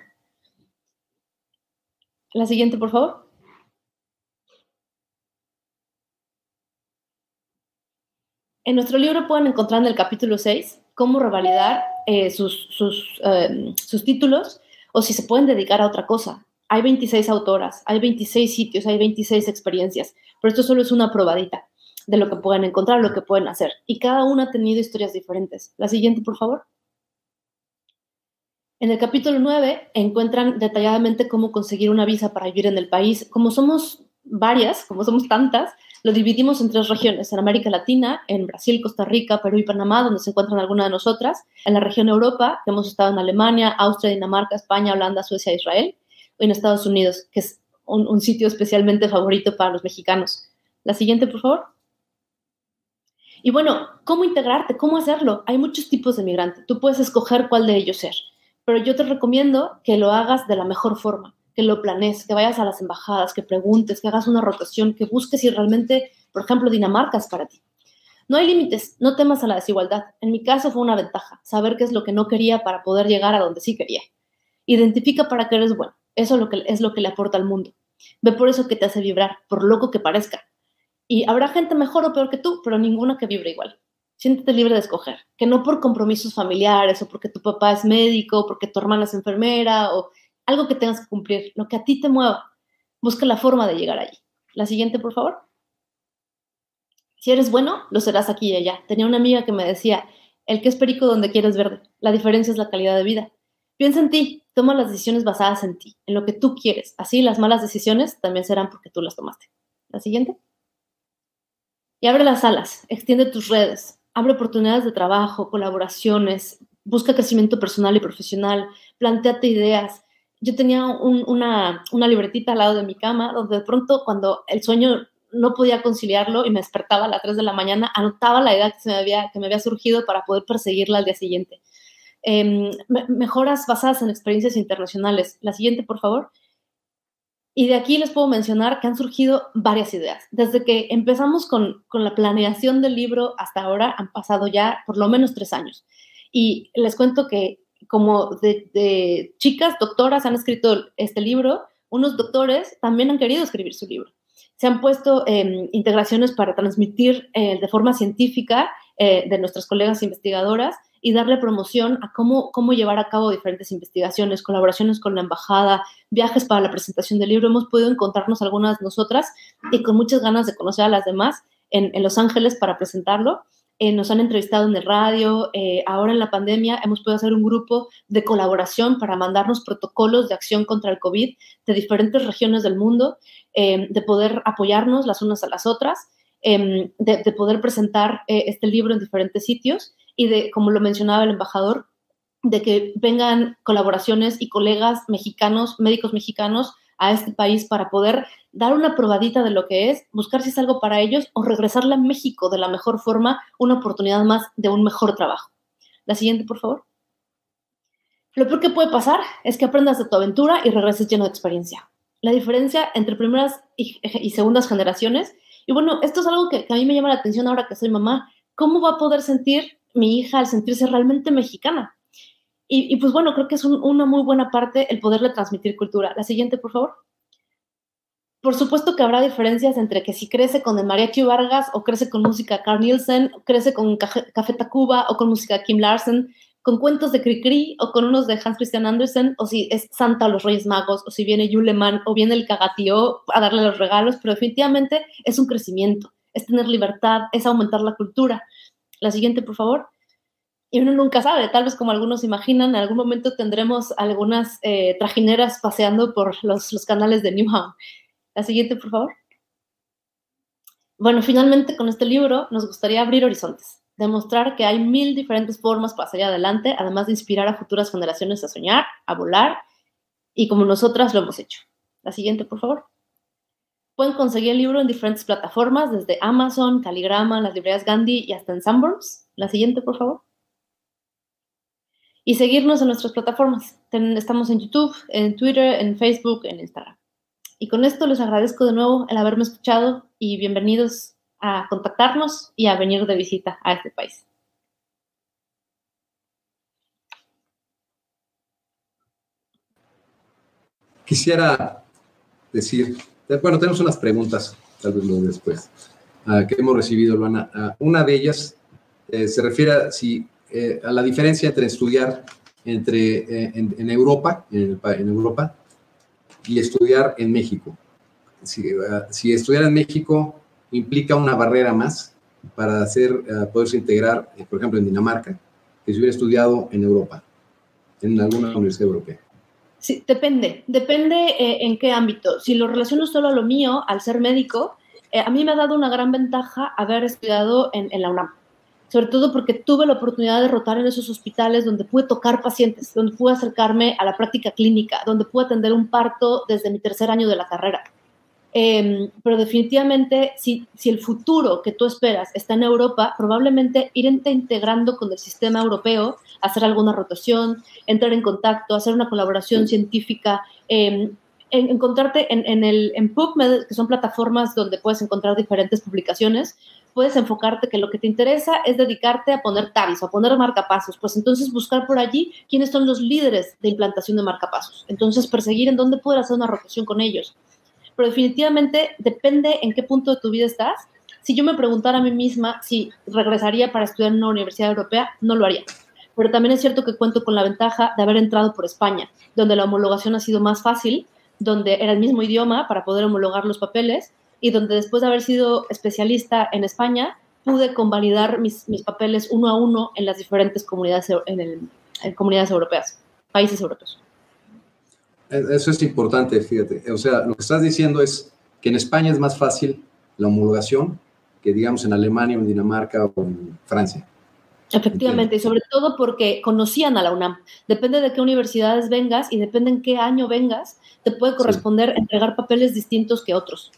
La siguiente, por favor. En nuestro libro pueden encontrar en el capítulo 6 cómo revalidar eh, sus, sus, eh, sus títulos o si se pueden dedicar a otra cosa. Hay 26 autoras, hay 26 sitios, hay 26 experiencias, pero esto solo es una probadita de lo que pueden encontrar, lo que pueden hacer. Y cada una ha tenido historias diferentes. La siguiente, por favor. En el capítulo 9 encuentran detalladamente cómo conseguir una visa para vivir en el país. Como somos varias, como somos tantas, lo dividimos en tres regiones, en América Latina, en Brasil, Costa Rica, Perú y Panamá, donde se encuentran algunas de nosotras, en la región Europa, que hemos estado en Alemania, Austria, Dinamarca, España, Holanda, Suecia, Israel, y en Estados Unidos, que es un, un sitio especialmente favorito para los mexicanos. La siguiente, por favor. Y bueno, ¿cómo integrarte? ¿Cómo hacerlo? Hay muchos tipos de migrante. Tú puedes escoger cuál de ellos ser, pero yo te recomiendo que lo hagas de la mejor forma que lo planees, que vayas a las embajadas, que preguntes, que hagas una rotación, que busques si realmente, por ejemplo, Dinamarca es para ti. No hay límites, no temas a la desigualdad. En mi caso fue una ventaja, saber qué es lo que no quería para poder llegar a donde sí quería. Identifica para qué eres bueno. Eso es lo que, es lo que le aporta al mundo. Ve por eso que te hace vibrar, por loco que parezca. Y habrá gente mejor o peor que tú, pero ninguna que vibre igual. Siéntete libre de escoger, que no por compromisos familiares o porque tu papá es médico, o porque tu hermana es enfermera o algo que tengas que cumplir, lo que a ti te mueva. Busca la forma de llegar allí. La siguiente, por favor. Si eres bueno, lo serás aquí y allá. Tenía una amiga que me decía, el que es perico donde quieres verde. La diferencia es la calidad de vida. Piensa en ti, toma las decisiones basadas en ti, en lo que tú quieres. Así las malas decisiones también serán porque tú las tomaste. La siguiente. Y abre las alas, extiende tus redes, abre oportunidades de trabajo, colaboraciones, busca crecimiento personal y profesional, planteate ideas, yo tenía una, una libretita al lado de mi cama, donde de pronto cuando el sueño no podía conciliarlo y me despertaba a las 3 de la mañana, anotaba la idea que, se me, había, que me había surgido para poder perseguirla al día siguiente. Em, mejoras basadas en experiencias internacionales. La siguiente, por favor. Y de aquí les puedo mencionar que han surgido varias ideas. Desde que empezamos con, con la planeación del libro hasta ahora han pasado ya por lo menos tres años. Y les cuento que como de, chicas doctoras han escrito este libro, unos doctores también han querido escribir su libro. Se han puesto em, integraciones para transmitir eh, de forma científica eh, de nuestras colegas investigadoras y darle promoción a cómo, cómo llevar a cabo diferentes investigaciones, colaboraciones con la embajada, viajes para la presentación del libro. Hemos podido encontrarnos algunas nosotras y con muchas ganas de conocer a las demás en, en Los Ángeles para presentarlo. Eh, nos han entrevistado en el radio, eh, ahora en la pandemia hemos podido hacer un grupo de colaboración para mandarnos protocolos de acción contra el COVID de diferentes regiones del mundo, eh, de poder apoyarnos las unas a las otras, em, de, de, poder presentar este libro en diferentes sitios y de, como lo mencionaba el embajador, de que vengan colaboraciones y colegas mexicanos, médicos mexicanos, a este país para poder dar una probadita de lo que es, buscar si es algo para ellos o regresarle a México de la mejor forma, una oportunidad más de un mejor trabajo. La siguiente, por favor. Lo peor que puede pasar es que aprendas de tu aventura y regreses lleno de experiencia. La diferencia entre primeras y, segundas generaciones, y bueno, esto es algo que, a mí me llama la atención ahora que soy mamá, ¿cómo va a poder sentir mi hija al sentirse realmente mexicana? Y, pues bueno, creo que es una muy buena parte el poderle transmitir cultura. La siguiente, por favor. Por supuesto que habrá diferencias entre que si crece con el Mariachi Vargas o crece con música Carl Nielsen, crece con Café Tacuba o con música Kim Larsen, con cuentos de Cricri o con unos de Hans Christian Andersen, o si es Santa o los Reyes Magos, o si viene Yuleman o viene el Cagatío a darle los regalos, pero definitivamente es un crecimiento, es tener libertad, es aumentar la cultura. La siguiente, por favor y uno nunca sabe, tal vez como algunos imaginan, en algún momento tendremos algunas eh, trajineras paseando por los, canales de Newham. La siguiente, por favor. Bueno, finalmente con este libro nos gustaría abrir horizontes, demostrar que hay mil diferentes formas para salir adelante, además de inspirar a futuras generaciones a soñar, a volar, y como nosotras lo hemos hecho. La siguiente, por favor. Pueden conseguir el libro en diferentes plataformas, desde Amazon, Caligrama, las librerías Gandhi y hasta en Sunburns. La siguiente, por favor y seguirnos en nuestras plataformas. Estamos en YouTube, en Twitter, en Facebook, en Instagram. Y con esto les agradezco de nuevo el haberme escuchado y bienvenidos a contactarnos y a venir de visita a este país.
Quisiera decir, bueno, tenemos unas preguntas, tal vez lo después. que hemos recibido, Luana. una de ellas se refiere a, si, a la diferencia entre estudiar entre, en, Europa, en, Europa, y estudiar en México. Si, si, estudiar en México implica una barrera más para hacer, poderse integrar, por ejemplo, en Dinamarca, que si hubiera estudiado en Europa, en alguna universidad europea.
Sí, depende, depende eh, en qué ámbito. Si lo relaciono solo a lo mío, al ser médico, eh, a mí me ha dado una gran ventaja haber estudiado en, la UNAM, sobre todo porque tuve la oportunidad de rotar en esos hospitales donde pude tocar pacientes, donde pude acercarme a la práctica clínica, donde pude atender un parto desde mi tercer año de la carrera. Em, pero definitivamente, si, si, el futuro que tú esperas está en Europa, probablemente irte integrando con el sistema europeo hacer alguna rotación, entrar en contacto, hacer una colaboración científica, em, encontrarte en, el, en PubMed, que son plataformas donde puedes encontrar diferentes publicaciones, puedes enfocarte que lo que te interesa es dedicarte a poner tabis, a poner marcapasos, pues entonces buscar por allí quiénes son los líderes de implantación de marcapasos. Entonces perseguir en dónde poder hacer una rotación con ellos. Pero definitivamente depende en qué punto de tu vida estás. Si yo me preguntara a mí misma si regresaría para estudiar en una universidad europea, no lo haría pero también es cierto que cuento con la ventaja de haber entrado por España, donde la homologación ha sido más fácil, donde era el mismo idioma para poder homologar los papeles y donde después de haber sido especialista en España, pude convalidar mis, mis papeles uno a uno en las diferentes comunidades, en, comunidades europeas, países europeos.
E, eso es importante, fíjate. O sea, lo que estás diciendo es que en España es más fácil la homologación que, digamos, en Alemania, en Dinamarca o en Francia.
Efectivamente, y sobre todo porque conocían a la UNAM. Depende de qué universidades vengas y depende en qué año vengas, te puede corresponder entregar papeles distintos que otros.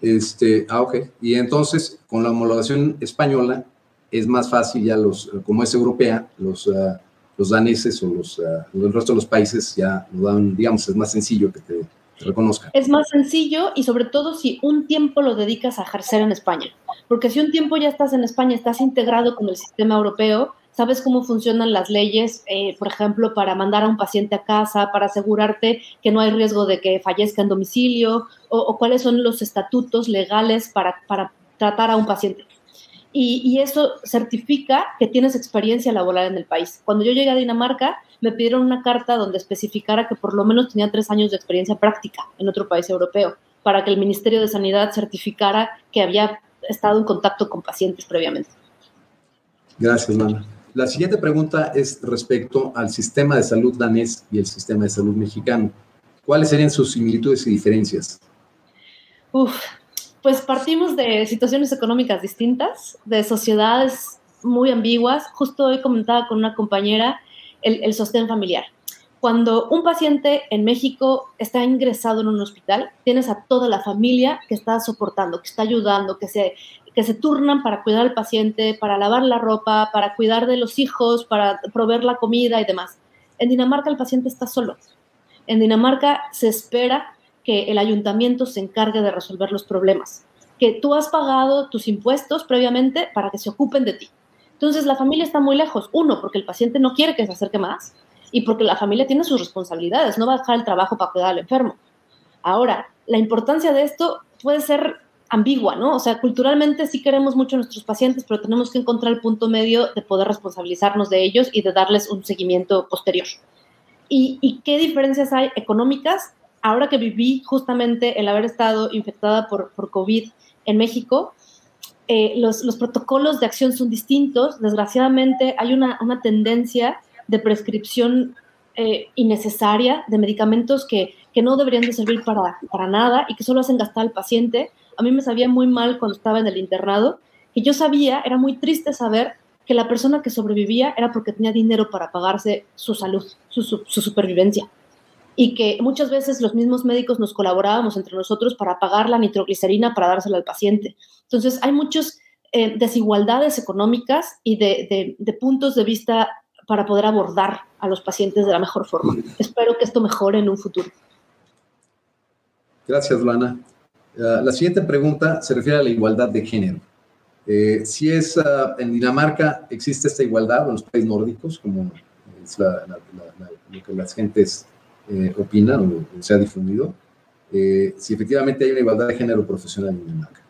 Este, ah, ok. Y entonces, con la homologación española, es más fácil ya los, como es europea, los, ah, los daneses o los, uh, el resto de los países ya lo dan, digamos, es más sencillo que te, reconozca.
Es más sencillo y sobre todo si un tiempo lo dedicas a ejercer en España. Porque si un tiempo ya estás en España, estás integrado con el sistema europeo, sabes cómo funcionan las leyes, eh, por ejemplo, para mandar a un paciente a casa, para asegurarte que no hay riesgo de que fallezca en domicilio, o, cuáles son los estatutos legales para, para tratar a un paciente. Y, y, eso certifica que tienes experiencia laboral en el país. Cuando yo llegué a Dinamarca, me pidieron una carta donde especificara que por lo menos tenía tres años de experiencia práctica en otro país europeo, para que el Ministerio de Sanidad certificara que había estado en contacto con pacientes previamente.
Gracias, Lana. La siguiente pregunta es respecto al sistema de salud danés y el sistema de salud mexicano. ¿Cuáles serían sus similitudes y diferencias?
Uf, pues partimos de situaciones económicas distintas, de sociedades muy ambiguas. Justo hoy comentaba con una compañera el, sostén familiar. Cuando un paciente en México está ingresado en un hospital, tienes a toda la familia que está soportando, que está ayudando, que se, que se turnan para cuidar al paciente, para lavar la ropa, para cuidar de los hijos, para proveer la comida y demás. En Dinamarca el paciente está solo. En Dinamarca se espera que el ayuntamiento se encargue de resolver los problemas, que tú has pagado tus impuestos previamente para que se ocupen de ti. Entonces la familia está muy lejos. Uno, porque el paciente no quiere que se acerque más y porque la familia tiene sus responsabilidades, no va a dejar el trabajo para cuidar al enfermo. Ahora, la importancia de esto puede ser ambigua, ¿no? O sea, culturalmente sí queremos mucho a nuestros pacientes, pero tenemos que encontrar el punto medio de poder responsabilizarnos de ellos y de darles un seguimiento posterior. ¿Y, qué diferencias hay económicas? Ahora que viví justamente el haber estado infectada por, COVID en México, eh, los, protocolos de acción son distintos. Desgraciadamente hay una, tendencia de prescripción eh, innecesaria de medicamentos que, no deberían de servir para, para nada y que solo hacen gastar al paciente. A mí me sabía muy mal cuando estaba en el internado, que yo sabía, era muy triste saber que la persona que sobrevivía era porque tenía dinero para pagarse su salud, su, su supervivencia y que muchas veces los mismos médicos nos colaborábamos entre nosotros para pagar la nitroglicerina para dársela al paciente. Entonces, hay muchas eh, desigualdades económicas y de, puntos de vista para poder abordar a los pacientes de la mejor forma. Espero que esto mejore en un futuro.
Gracias, Lana. Ah, la siguiente pregunta se refiere a la igualdad de género. Eh, si es ah, en Dinamarca existe esta igualdad en los países nórdicos, como es lo que las gentes eh, opinan o, se ha difundido, eh, si efectivamente hay una igualdad de género profesional en Dinamarca.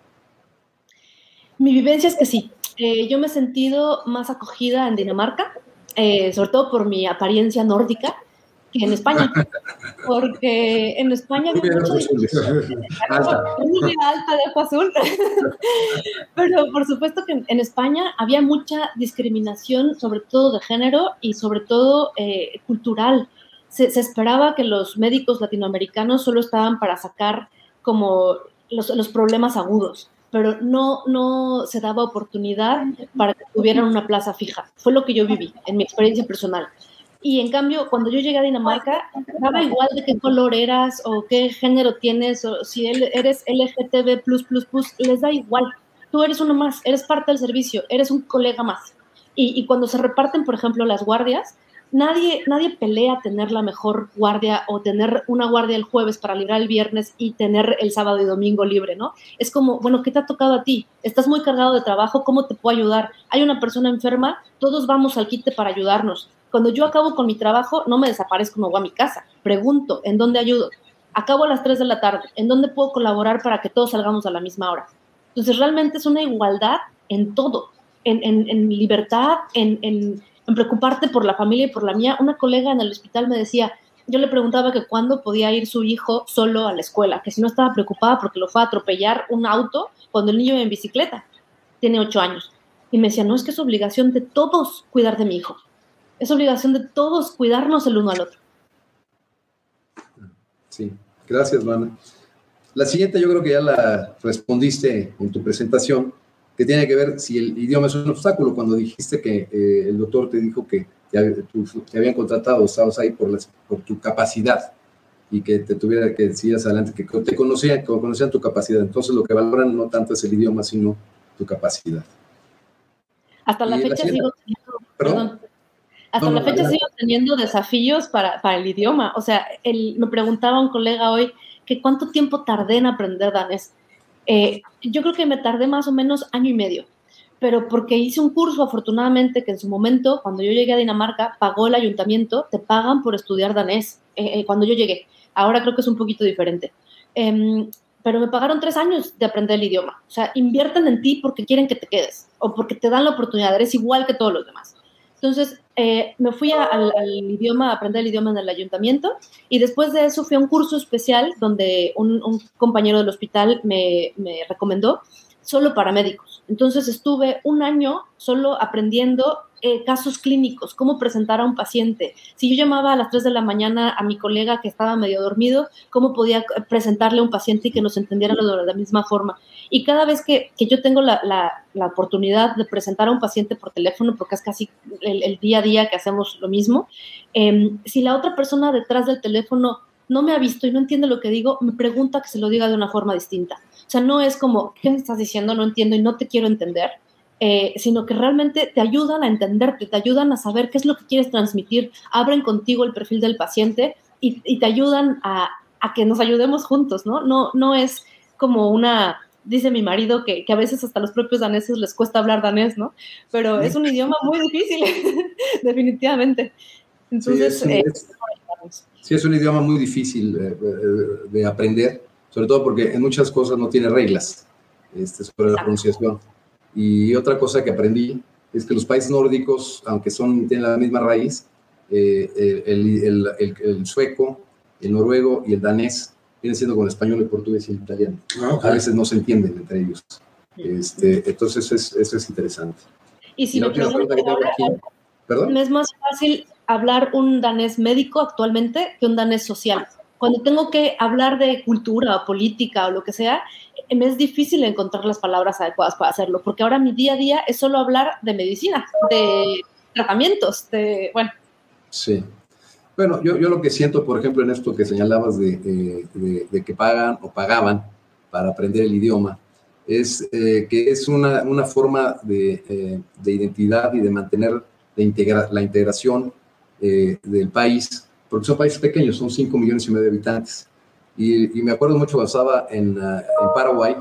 Mi vivencia es que sí. Eh, yo me he sentido más acogida en Dinamarca, sobre todo por mi apariencia nórdica, que en España. Porque en España había mucho alta. alta de ojo azul. Pero por supuesto que en España había mucha discriminación, sobre todo de género y sobre todo eh, cultural. Se, esperaba que los médicos latinoamericanos solo estaban para sacar como los, problemas agudos pero no, no se daba oportunidad para que tuvieran una plaza fija. Fue lo que yo viví en mi experiencia personal. Y en cambio, cuando yo llegué a Dinamarca, daba igual de qué color eras o qué género tienes o si eres LGTB, les da igual. Tú eres uno más, eres parte del servicio, eres un colega más. Y cuando se reparten, por ejemplo, las guardias, nadie, nadie pelea tener la mejor guardia o tener una guardia el jueves para librar el viernes y tener el sábado y domingo libre, ¿no? Es como, bueno, ¿qué te ha tocado a ti? Estás muy cargado de trabajo, ¿cómo te puedo ayudar? Hay una persona enferma, todos vamos al quite para ayudarnos. Cuando yo acabo con mi trabajo, no me desaparezco, no voy a mi casa. Pregunto, ¿en dónde ayudo? Acabo a las 3 de la tarde, ¿en dónde puedo colaborar para que todos salgamos a la misma hora? Entonces, realmente es una igualdad en todo, en, en, libertad, en, preocuparte por la familia y por la mía. Una colega en el hospital me decía, yo le preguntaba que cuándo podía ir su hijo solo a la escuela, que si no estaba preocupada porque lo fue a atropellar un auto cuando el niño iba en bicicleta, tiene ocho años. Y me decía, no, es que es obligación de todos cuidar de mi hijo es obligación de todos cuidarnos el uno al otro.
Sí, gracias, Luana. La siguiente yo creo que ya la respondiste en tu presentación, que tiene que ver si el idioma es un obstáculo, cuando dijiste que eh, el doctor te dijo que te, habían contratado, estabas ahí por, por tu capacidad y que te tuviera que decir adelante, que te conocían, que conocían tu capacidad. Entonces lo que valoran no tanto es el idioma, sino tu capacidad.
Hasta la fecha sigo perdón hasta la fecha sigo teniendo desafíos para, para, el idioma. O sea, el, me preguntaba un colega hoy que cuánto tiempo tardé en aprender danés. Eh, yo creo que me tardé más o menos año y medio, pero porque hice un curso, afortunadamente, que en su momento, cuando yo llegué a Dinamarca, pagó el ayuntamiento, te pagan por estudiar danés eh, eh, cuando yo llegué. Ahora creo que es un poquito diferente. Em, pero me pagaron tres años de aprender el idioma. O sea, invierten en ti porque quieren que te quedes o porque te dan la oportunidad, eres igual que todos los demás. Entonces, eh, me fui al, idioma, a aprender el idioma en el ayuntamiento y después de eso fui a un curso especial donde un, compañero del hospital me, me recomendó solo para médicos. Entonces estuve un año solo aprendiendo eh, casos clínicos, cómo presentar a un paciente. Si yo llamaba a las 3 de la mañana a mi colega que estaba medio dormido, cómo podía presentarle a un paciente y que nos entendieran de la misma forma. Y cada vez que, que yo tengo la, la, oportunidad de presentar a un paciente por teléfono, porque es casi el, día a día que hacemos lo mismo, em, si la otra persona detrás del teléfono no me ha visto y no entiende lo que digo, me pregunta que se lo diga de una forma distinta. O sea, no es como, ¿qué me estás diciendo? No entiendo y no te quiero entender eh, sino que realmente te ayudan a entenderte, te ayudan a saber qué es lo que quieres transmitir, abren contigo el perfil del paciente y, te ayudan a, que nos ayudemos juntos, ¿no? No, no es como una, dice mi marido que, a veces hasta los propios daneses les cuesta hablar danés, ¿no? Pero es un idioma muy difícil, definitivamente. Entonces,
sí es, sí, es, un idioma muy difícil eh, eh, de aprender, sobre todo porque en muchas cosas no tiene reglas este, sobre la pronunciación. Y otra cosa que aprendí es que los países nórdicos, aunque son, tienen la misma raíz, eh, el, el, el, sueco, el noruego y el danés vienen siendo con el español, el portugués y el italiano. Ah, A veces no se entienden entre ellos. Este, entonces, es, eso es interesante.
Y si me pregunto, ¿Perdón? es más fácil hablar un danés médico actualmente que un danés social. Cuando tengo que hablar de cultura o política o lo que sea, me es difícil encontrar las palabras adecuadas para hacerlo, porque ahora mi día a día es solo hablar de medicina, de tratamientos, de, bueno.
Sí. Bueno, yo, yo lo que siento, por ejemplo, en esto que señalabas de, de, que pagan o pagaban para aprender el idioma, es eh, que es una, una forma de, eh, de, identidad y de mantener la, integra la integración eh, del país, porque son países pequeños, son 5 millones y medio de habitantes. Y, me acuerdo mucho estaba en, en Paraguay,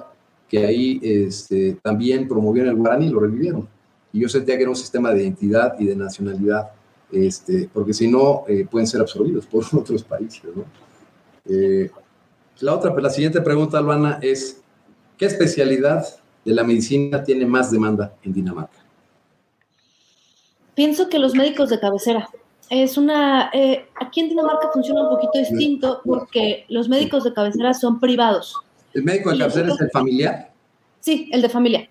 que ahí este, también promovieron el guaraní y lo revivieron. Y yo sentía que era un sistema de identidad y de nacionalidad, este, porque si no, eh, pueden ser absorbidos por otros países. Eh, la otra, la siguiente pregunta, Luana, es, ¿qué especialidad de la medicina tiene más demanda en Dinamarca?
Pienso que los médicos de cabecera. Es una. Eh, aquí en Dinamarca funciona un poquito distinto porque los médicos de cabecera son privados.
¿El médico de cabecera es el familiar?
Sí, el de familia.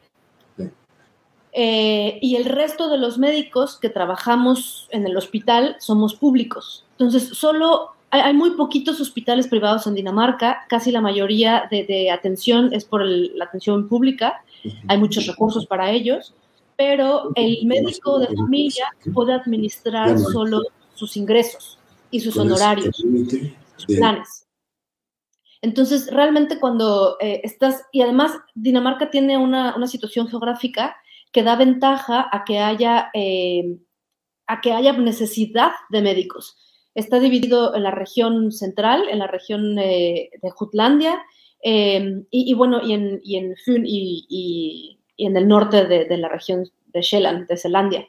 Eh, y el resto de los médicos que trabajamos en el hospital somos públicos. Entonces, solo hay, muy poquitos hospitales privados en Dinamarca, casi la mayoría de, atención es por la atención pública, hay muchos recursos para ellos, pero el médico de familia puede administrar solo sus ingresos y sus honorarios, sus planes. Entonces, realmente cuando eh, estás, y además Dinamarca tiene una, una, situación geográfica que da ventaja a que haya, eh, a que haya necesidad de médicos. Está dividido en la región central, en la región eh, de Jutlandia, em, y, bueno, y en, y en y, en el norte de, la región de Shetland, de Zelandia.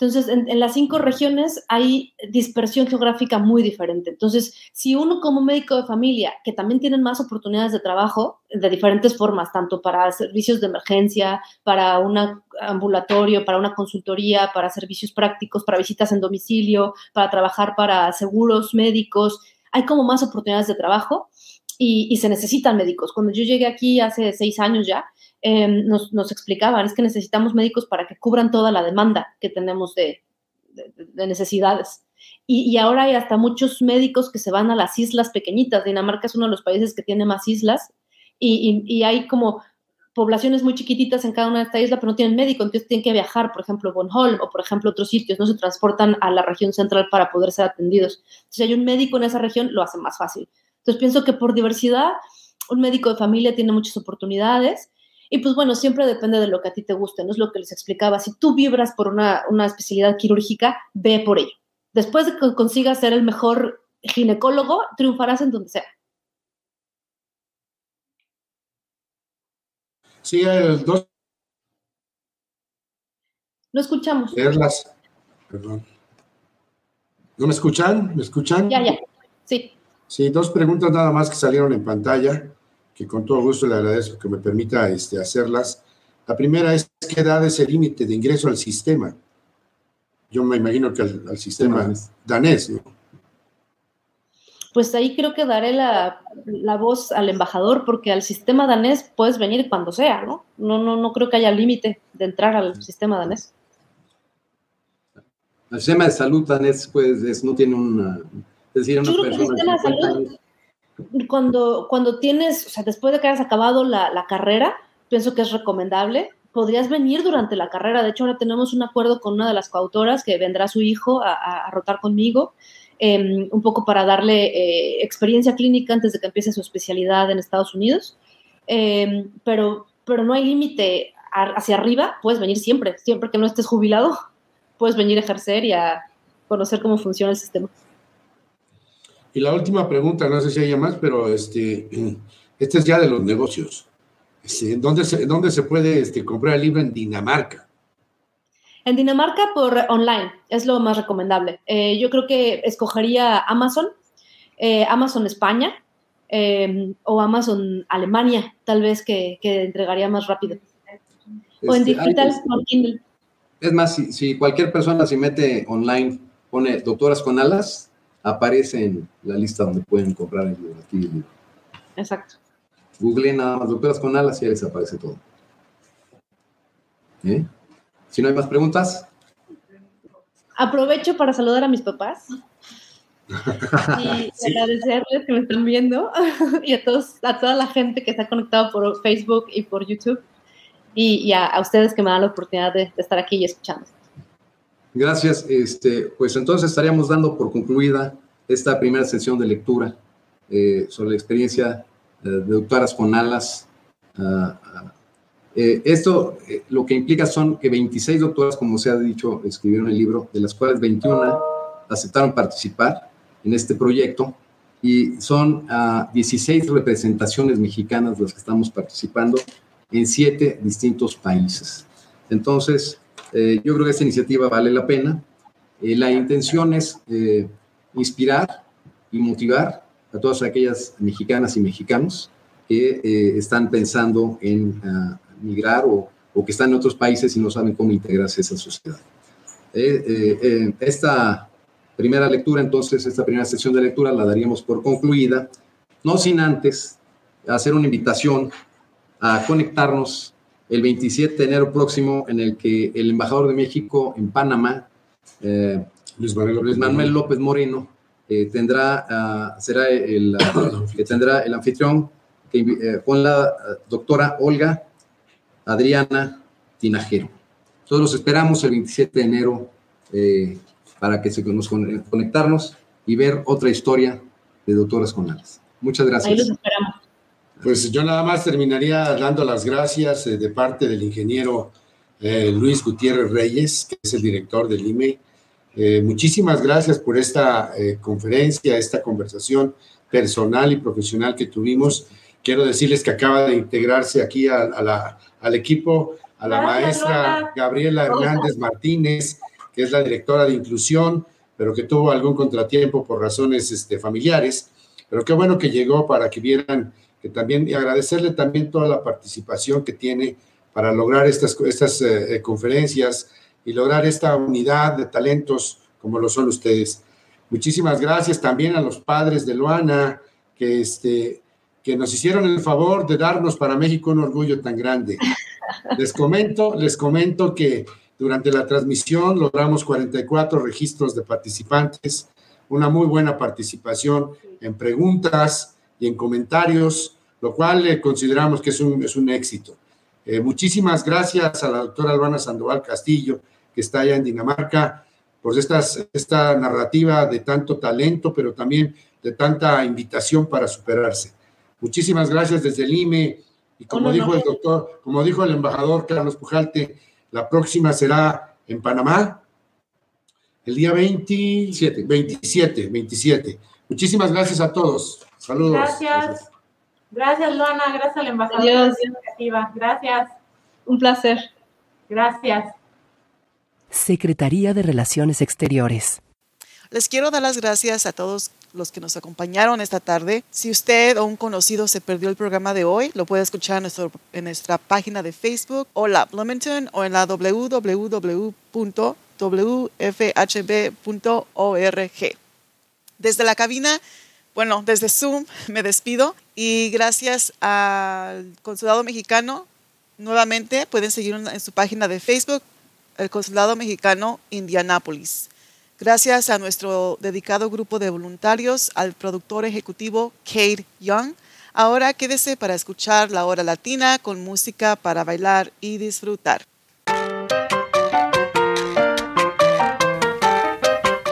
Entonces, en, las cinco regiones hay dispersión geográfica muy diferente. Entonces, si uno como médico de familia, que también tienen más oportunidades de trabajo de diferentes formas, tanto para servicios de emergencia, para un ambulatorio, para una consultoría, para servicios prácticos, para visitas en domicilio, para trabajar para seguros médicos, hay como más oportunidades de trabajo y, y se necesitan médicos. Cuando yo llegué aquí hace seis años ya, Em, nos, explicaban, es que necesitamos médicos para que cubran toda la demanda que tenemos de, necesidades. Y, ahora hay hasta muchos médicos que se van a las islas pequeñitas. Dinamarca es uno de los países que tiene más islas y, hay como poblaciones muy chiquititas en cada una de estas islas, pero no tienen médico, entonces tienen que viajar, por ejemplo, a Bornholm o, por ejemplo, otros sitios, no se transportan a la región central para poder ser atendidos. Si hay un médico en esa región, lo hace más fácil. Entonces, pienso que por diversidad, un médico de familia tiene muchas oportunidades y pues bueno, siempre depende de lo que a ti te guste, no es lo que les explicaba. Si tú vibras por una, especialidad quirúrgica, ve por ello. Después de que consigas ser el mejor ginecólogo, triunfarás en donde sea.
Sí, el dos.
No escuchamos.
Verlas. Perdón. ¿No me escuchan? ¿Me escuchan?
Ya, ya. Sí.
Sí, dos preguntas nada más que salieron en pantalla que con todo gusto le agradezco que me permita este, hacerlas. La primera es, ¿qué edad es el límite de ingreso al sistema? Yo me imagino que al, sistema danés, ¿no?
Pues ahí creo que daré la, voz al embajador, porque al sistema danés puedes venir cuando sea, ¿no? No, no, no creo que haya límite de entrar al sistema danés.
El sistema de salud danés, pues, no tiene una... Es decir, una persona
cuando, cuando tienes, o sea, después de que hayas acabado la, carrera, pienso que es recomendable. Podrías venir durante la carrera. De hecho, ahora tenemos un acuerdo con una de las coautoras que vendrá su hijo a, rotar conmigo, em, un poco para darle eh, experiencia clínica antes de que empiece su especialidad en Estados Unidos. Em, pero, pero no hay límite hacia arriba. Puedes venir siempre, siempre que no estés jubilado, puedes venir a ejercer y a conocer cómo funciona el sistema.
Y la última pregunta, no sé si haya más, pero este, este es ya de los negocios. Este, ¿dónde, se, ¿Dónde se puede este, comprar el libro en Dinamarca?
En Dinamarca por online, es lo más recomendable. Eh, yo creo que escogería Amazon, eh, Amazon España em, o Amazon Alemania, tal vez que, entregaría más rápido. o en digital por Kindle.
Es más, si, si, cualquier persona se mete online, pone doctoras con alas, aparece en la lista donde pueden comprar el libro. Aquí
Exacto.
Google nada más doctoras con alas y ahí les aparece todo. ¿Eh? Si no hay más preguntas.
Aprovecho para saludar a mis papás y agradecerles que me están viendo y a todos, a toda la gente que se ha conectado por Facebook y por YouTube y, a, ustedes que me dan la oportunidad de, de estar aquí y escuchando.
Gracias. Este, pues entonces estaríamos dando por concluida esta primera sesión de lectura eh, sobre la experiencia eh, de doctoras con alas. Ah, eh, esto lo que implica son que 26 doctoras, como se ha dicho, escribieron el libro, de las cuales 21 aceptaron participar en este proyecto y son 16 ah, representaciones mexicanas las que estamos participando en siete distintos países. Entonces, eh, yo creo que esta iniciativa vale la pena. Eh, la intención es eh, inspirar y motivar a todas aquellas mexicanas y mexicanos que están pensando en migrar o, o, que están en otros países y no saben cómo integrarse a esa sociedad. Eh, esta primera lectura, entonces, esta primera sesión de lectura la daríamos por concluida, no sin antes hacer una invitación a conectarnos el 27 de enero próximo en el que el embajador de México en Panamá, eh, Luis, Manuel López, Moreno, eh, tendrá, ah, será el, que tendrá el anfitrión eh, con la doctora Olga Adriana Tinajero. Todos los esperamos el 27 de enero para que se nos conectarnos y ver otra historia de doctoras con alas. Muchas gracias. Ahí los esperamos.
Pues yo nada más terminaría dando las gracias eh, de parte del ingeniero eh, Luis Gutiérrez Reyes, que es el director del IME. Eh, muchísimas gracias por esta conferencia, esta conversación personal y profesional que tuvimos. Quiero decirles que acaba de integrarse aquí a, la, al equipo a la maestra Gabriela Hernández Martínez, que es la directora de inclusión, pero que tuvo algún contratiempo por razones este, familiares. Pero qué bueno que llegó para que vieran que también, y agradecerle también toda la participación que tiene para lograr estas, estas eh, eh, conferencias y lograr esta unidad de talentos como lo son ustedes. Muchísimas gracias también a los padres de Luana, que, este, que nos hicieron el favor de darnos para México un orgullo tan grande. Les comento, les comento que durante la transmisión logramos 44 registros de participantes, una muy buena participación en preguntas, y en comentarios, lo cual eh, consideramos que es un, es un éxito. Eh, muchísimas gracias a la doctora Albana Sandoval Castillo, que está allá en Dinamarca, por estas, esta narrativa de tanto talento, pero también de tanta invitación para superarse. Muchísimas gracias desde el IME y como dijo el doctor, como dijo el embajador Carlos Pujalte, la próxima será en Panamá el día 27, 27, 27. Muchísimas gracias a todos. Saludos.
Gracias. Gracias, Luana. Gracias al embajador Gracias.
Un placer.
Gracias.
Secretaría de Relaciones Exteriores.
Les quiero dar las gracias a todos los que nos acompañaron esta tarde. Si usted o un conocido se perdió el programa de hoy, lo puede escuchar en, nuestro, en nuestra página de Facebook, Hola Bloomington, o en la www.wfhb.org. Desde la cabina bueno, desde Zoom me despido y gracias al Consulado Mexicano, nuevamente pueden seguir en su página de Facebook, el Consulado Mexicano Indianápolis. Gracias a nuestro dedicado grupo de voluntarios, al productor ejecutivo Kate Young. Ahora quédese para escuchar la hora latina con música para bailar y disfrutar.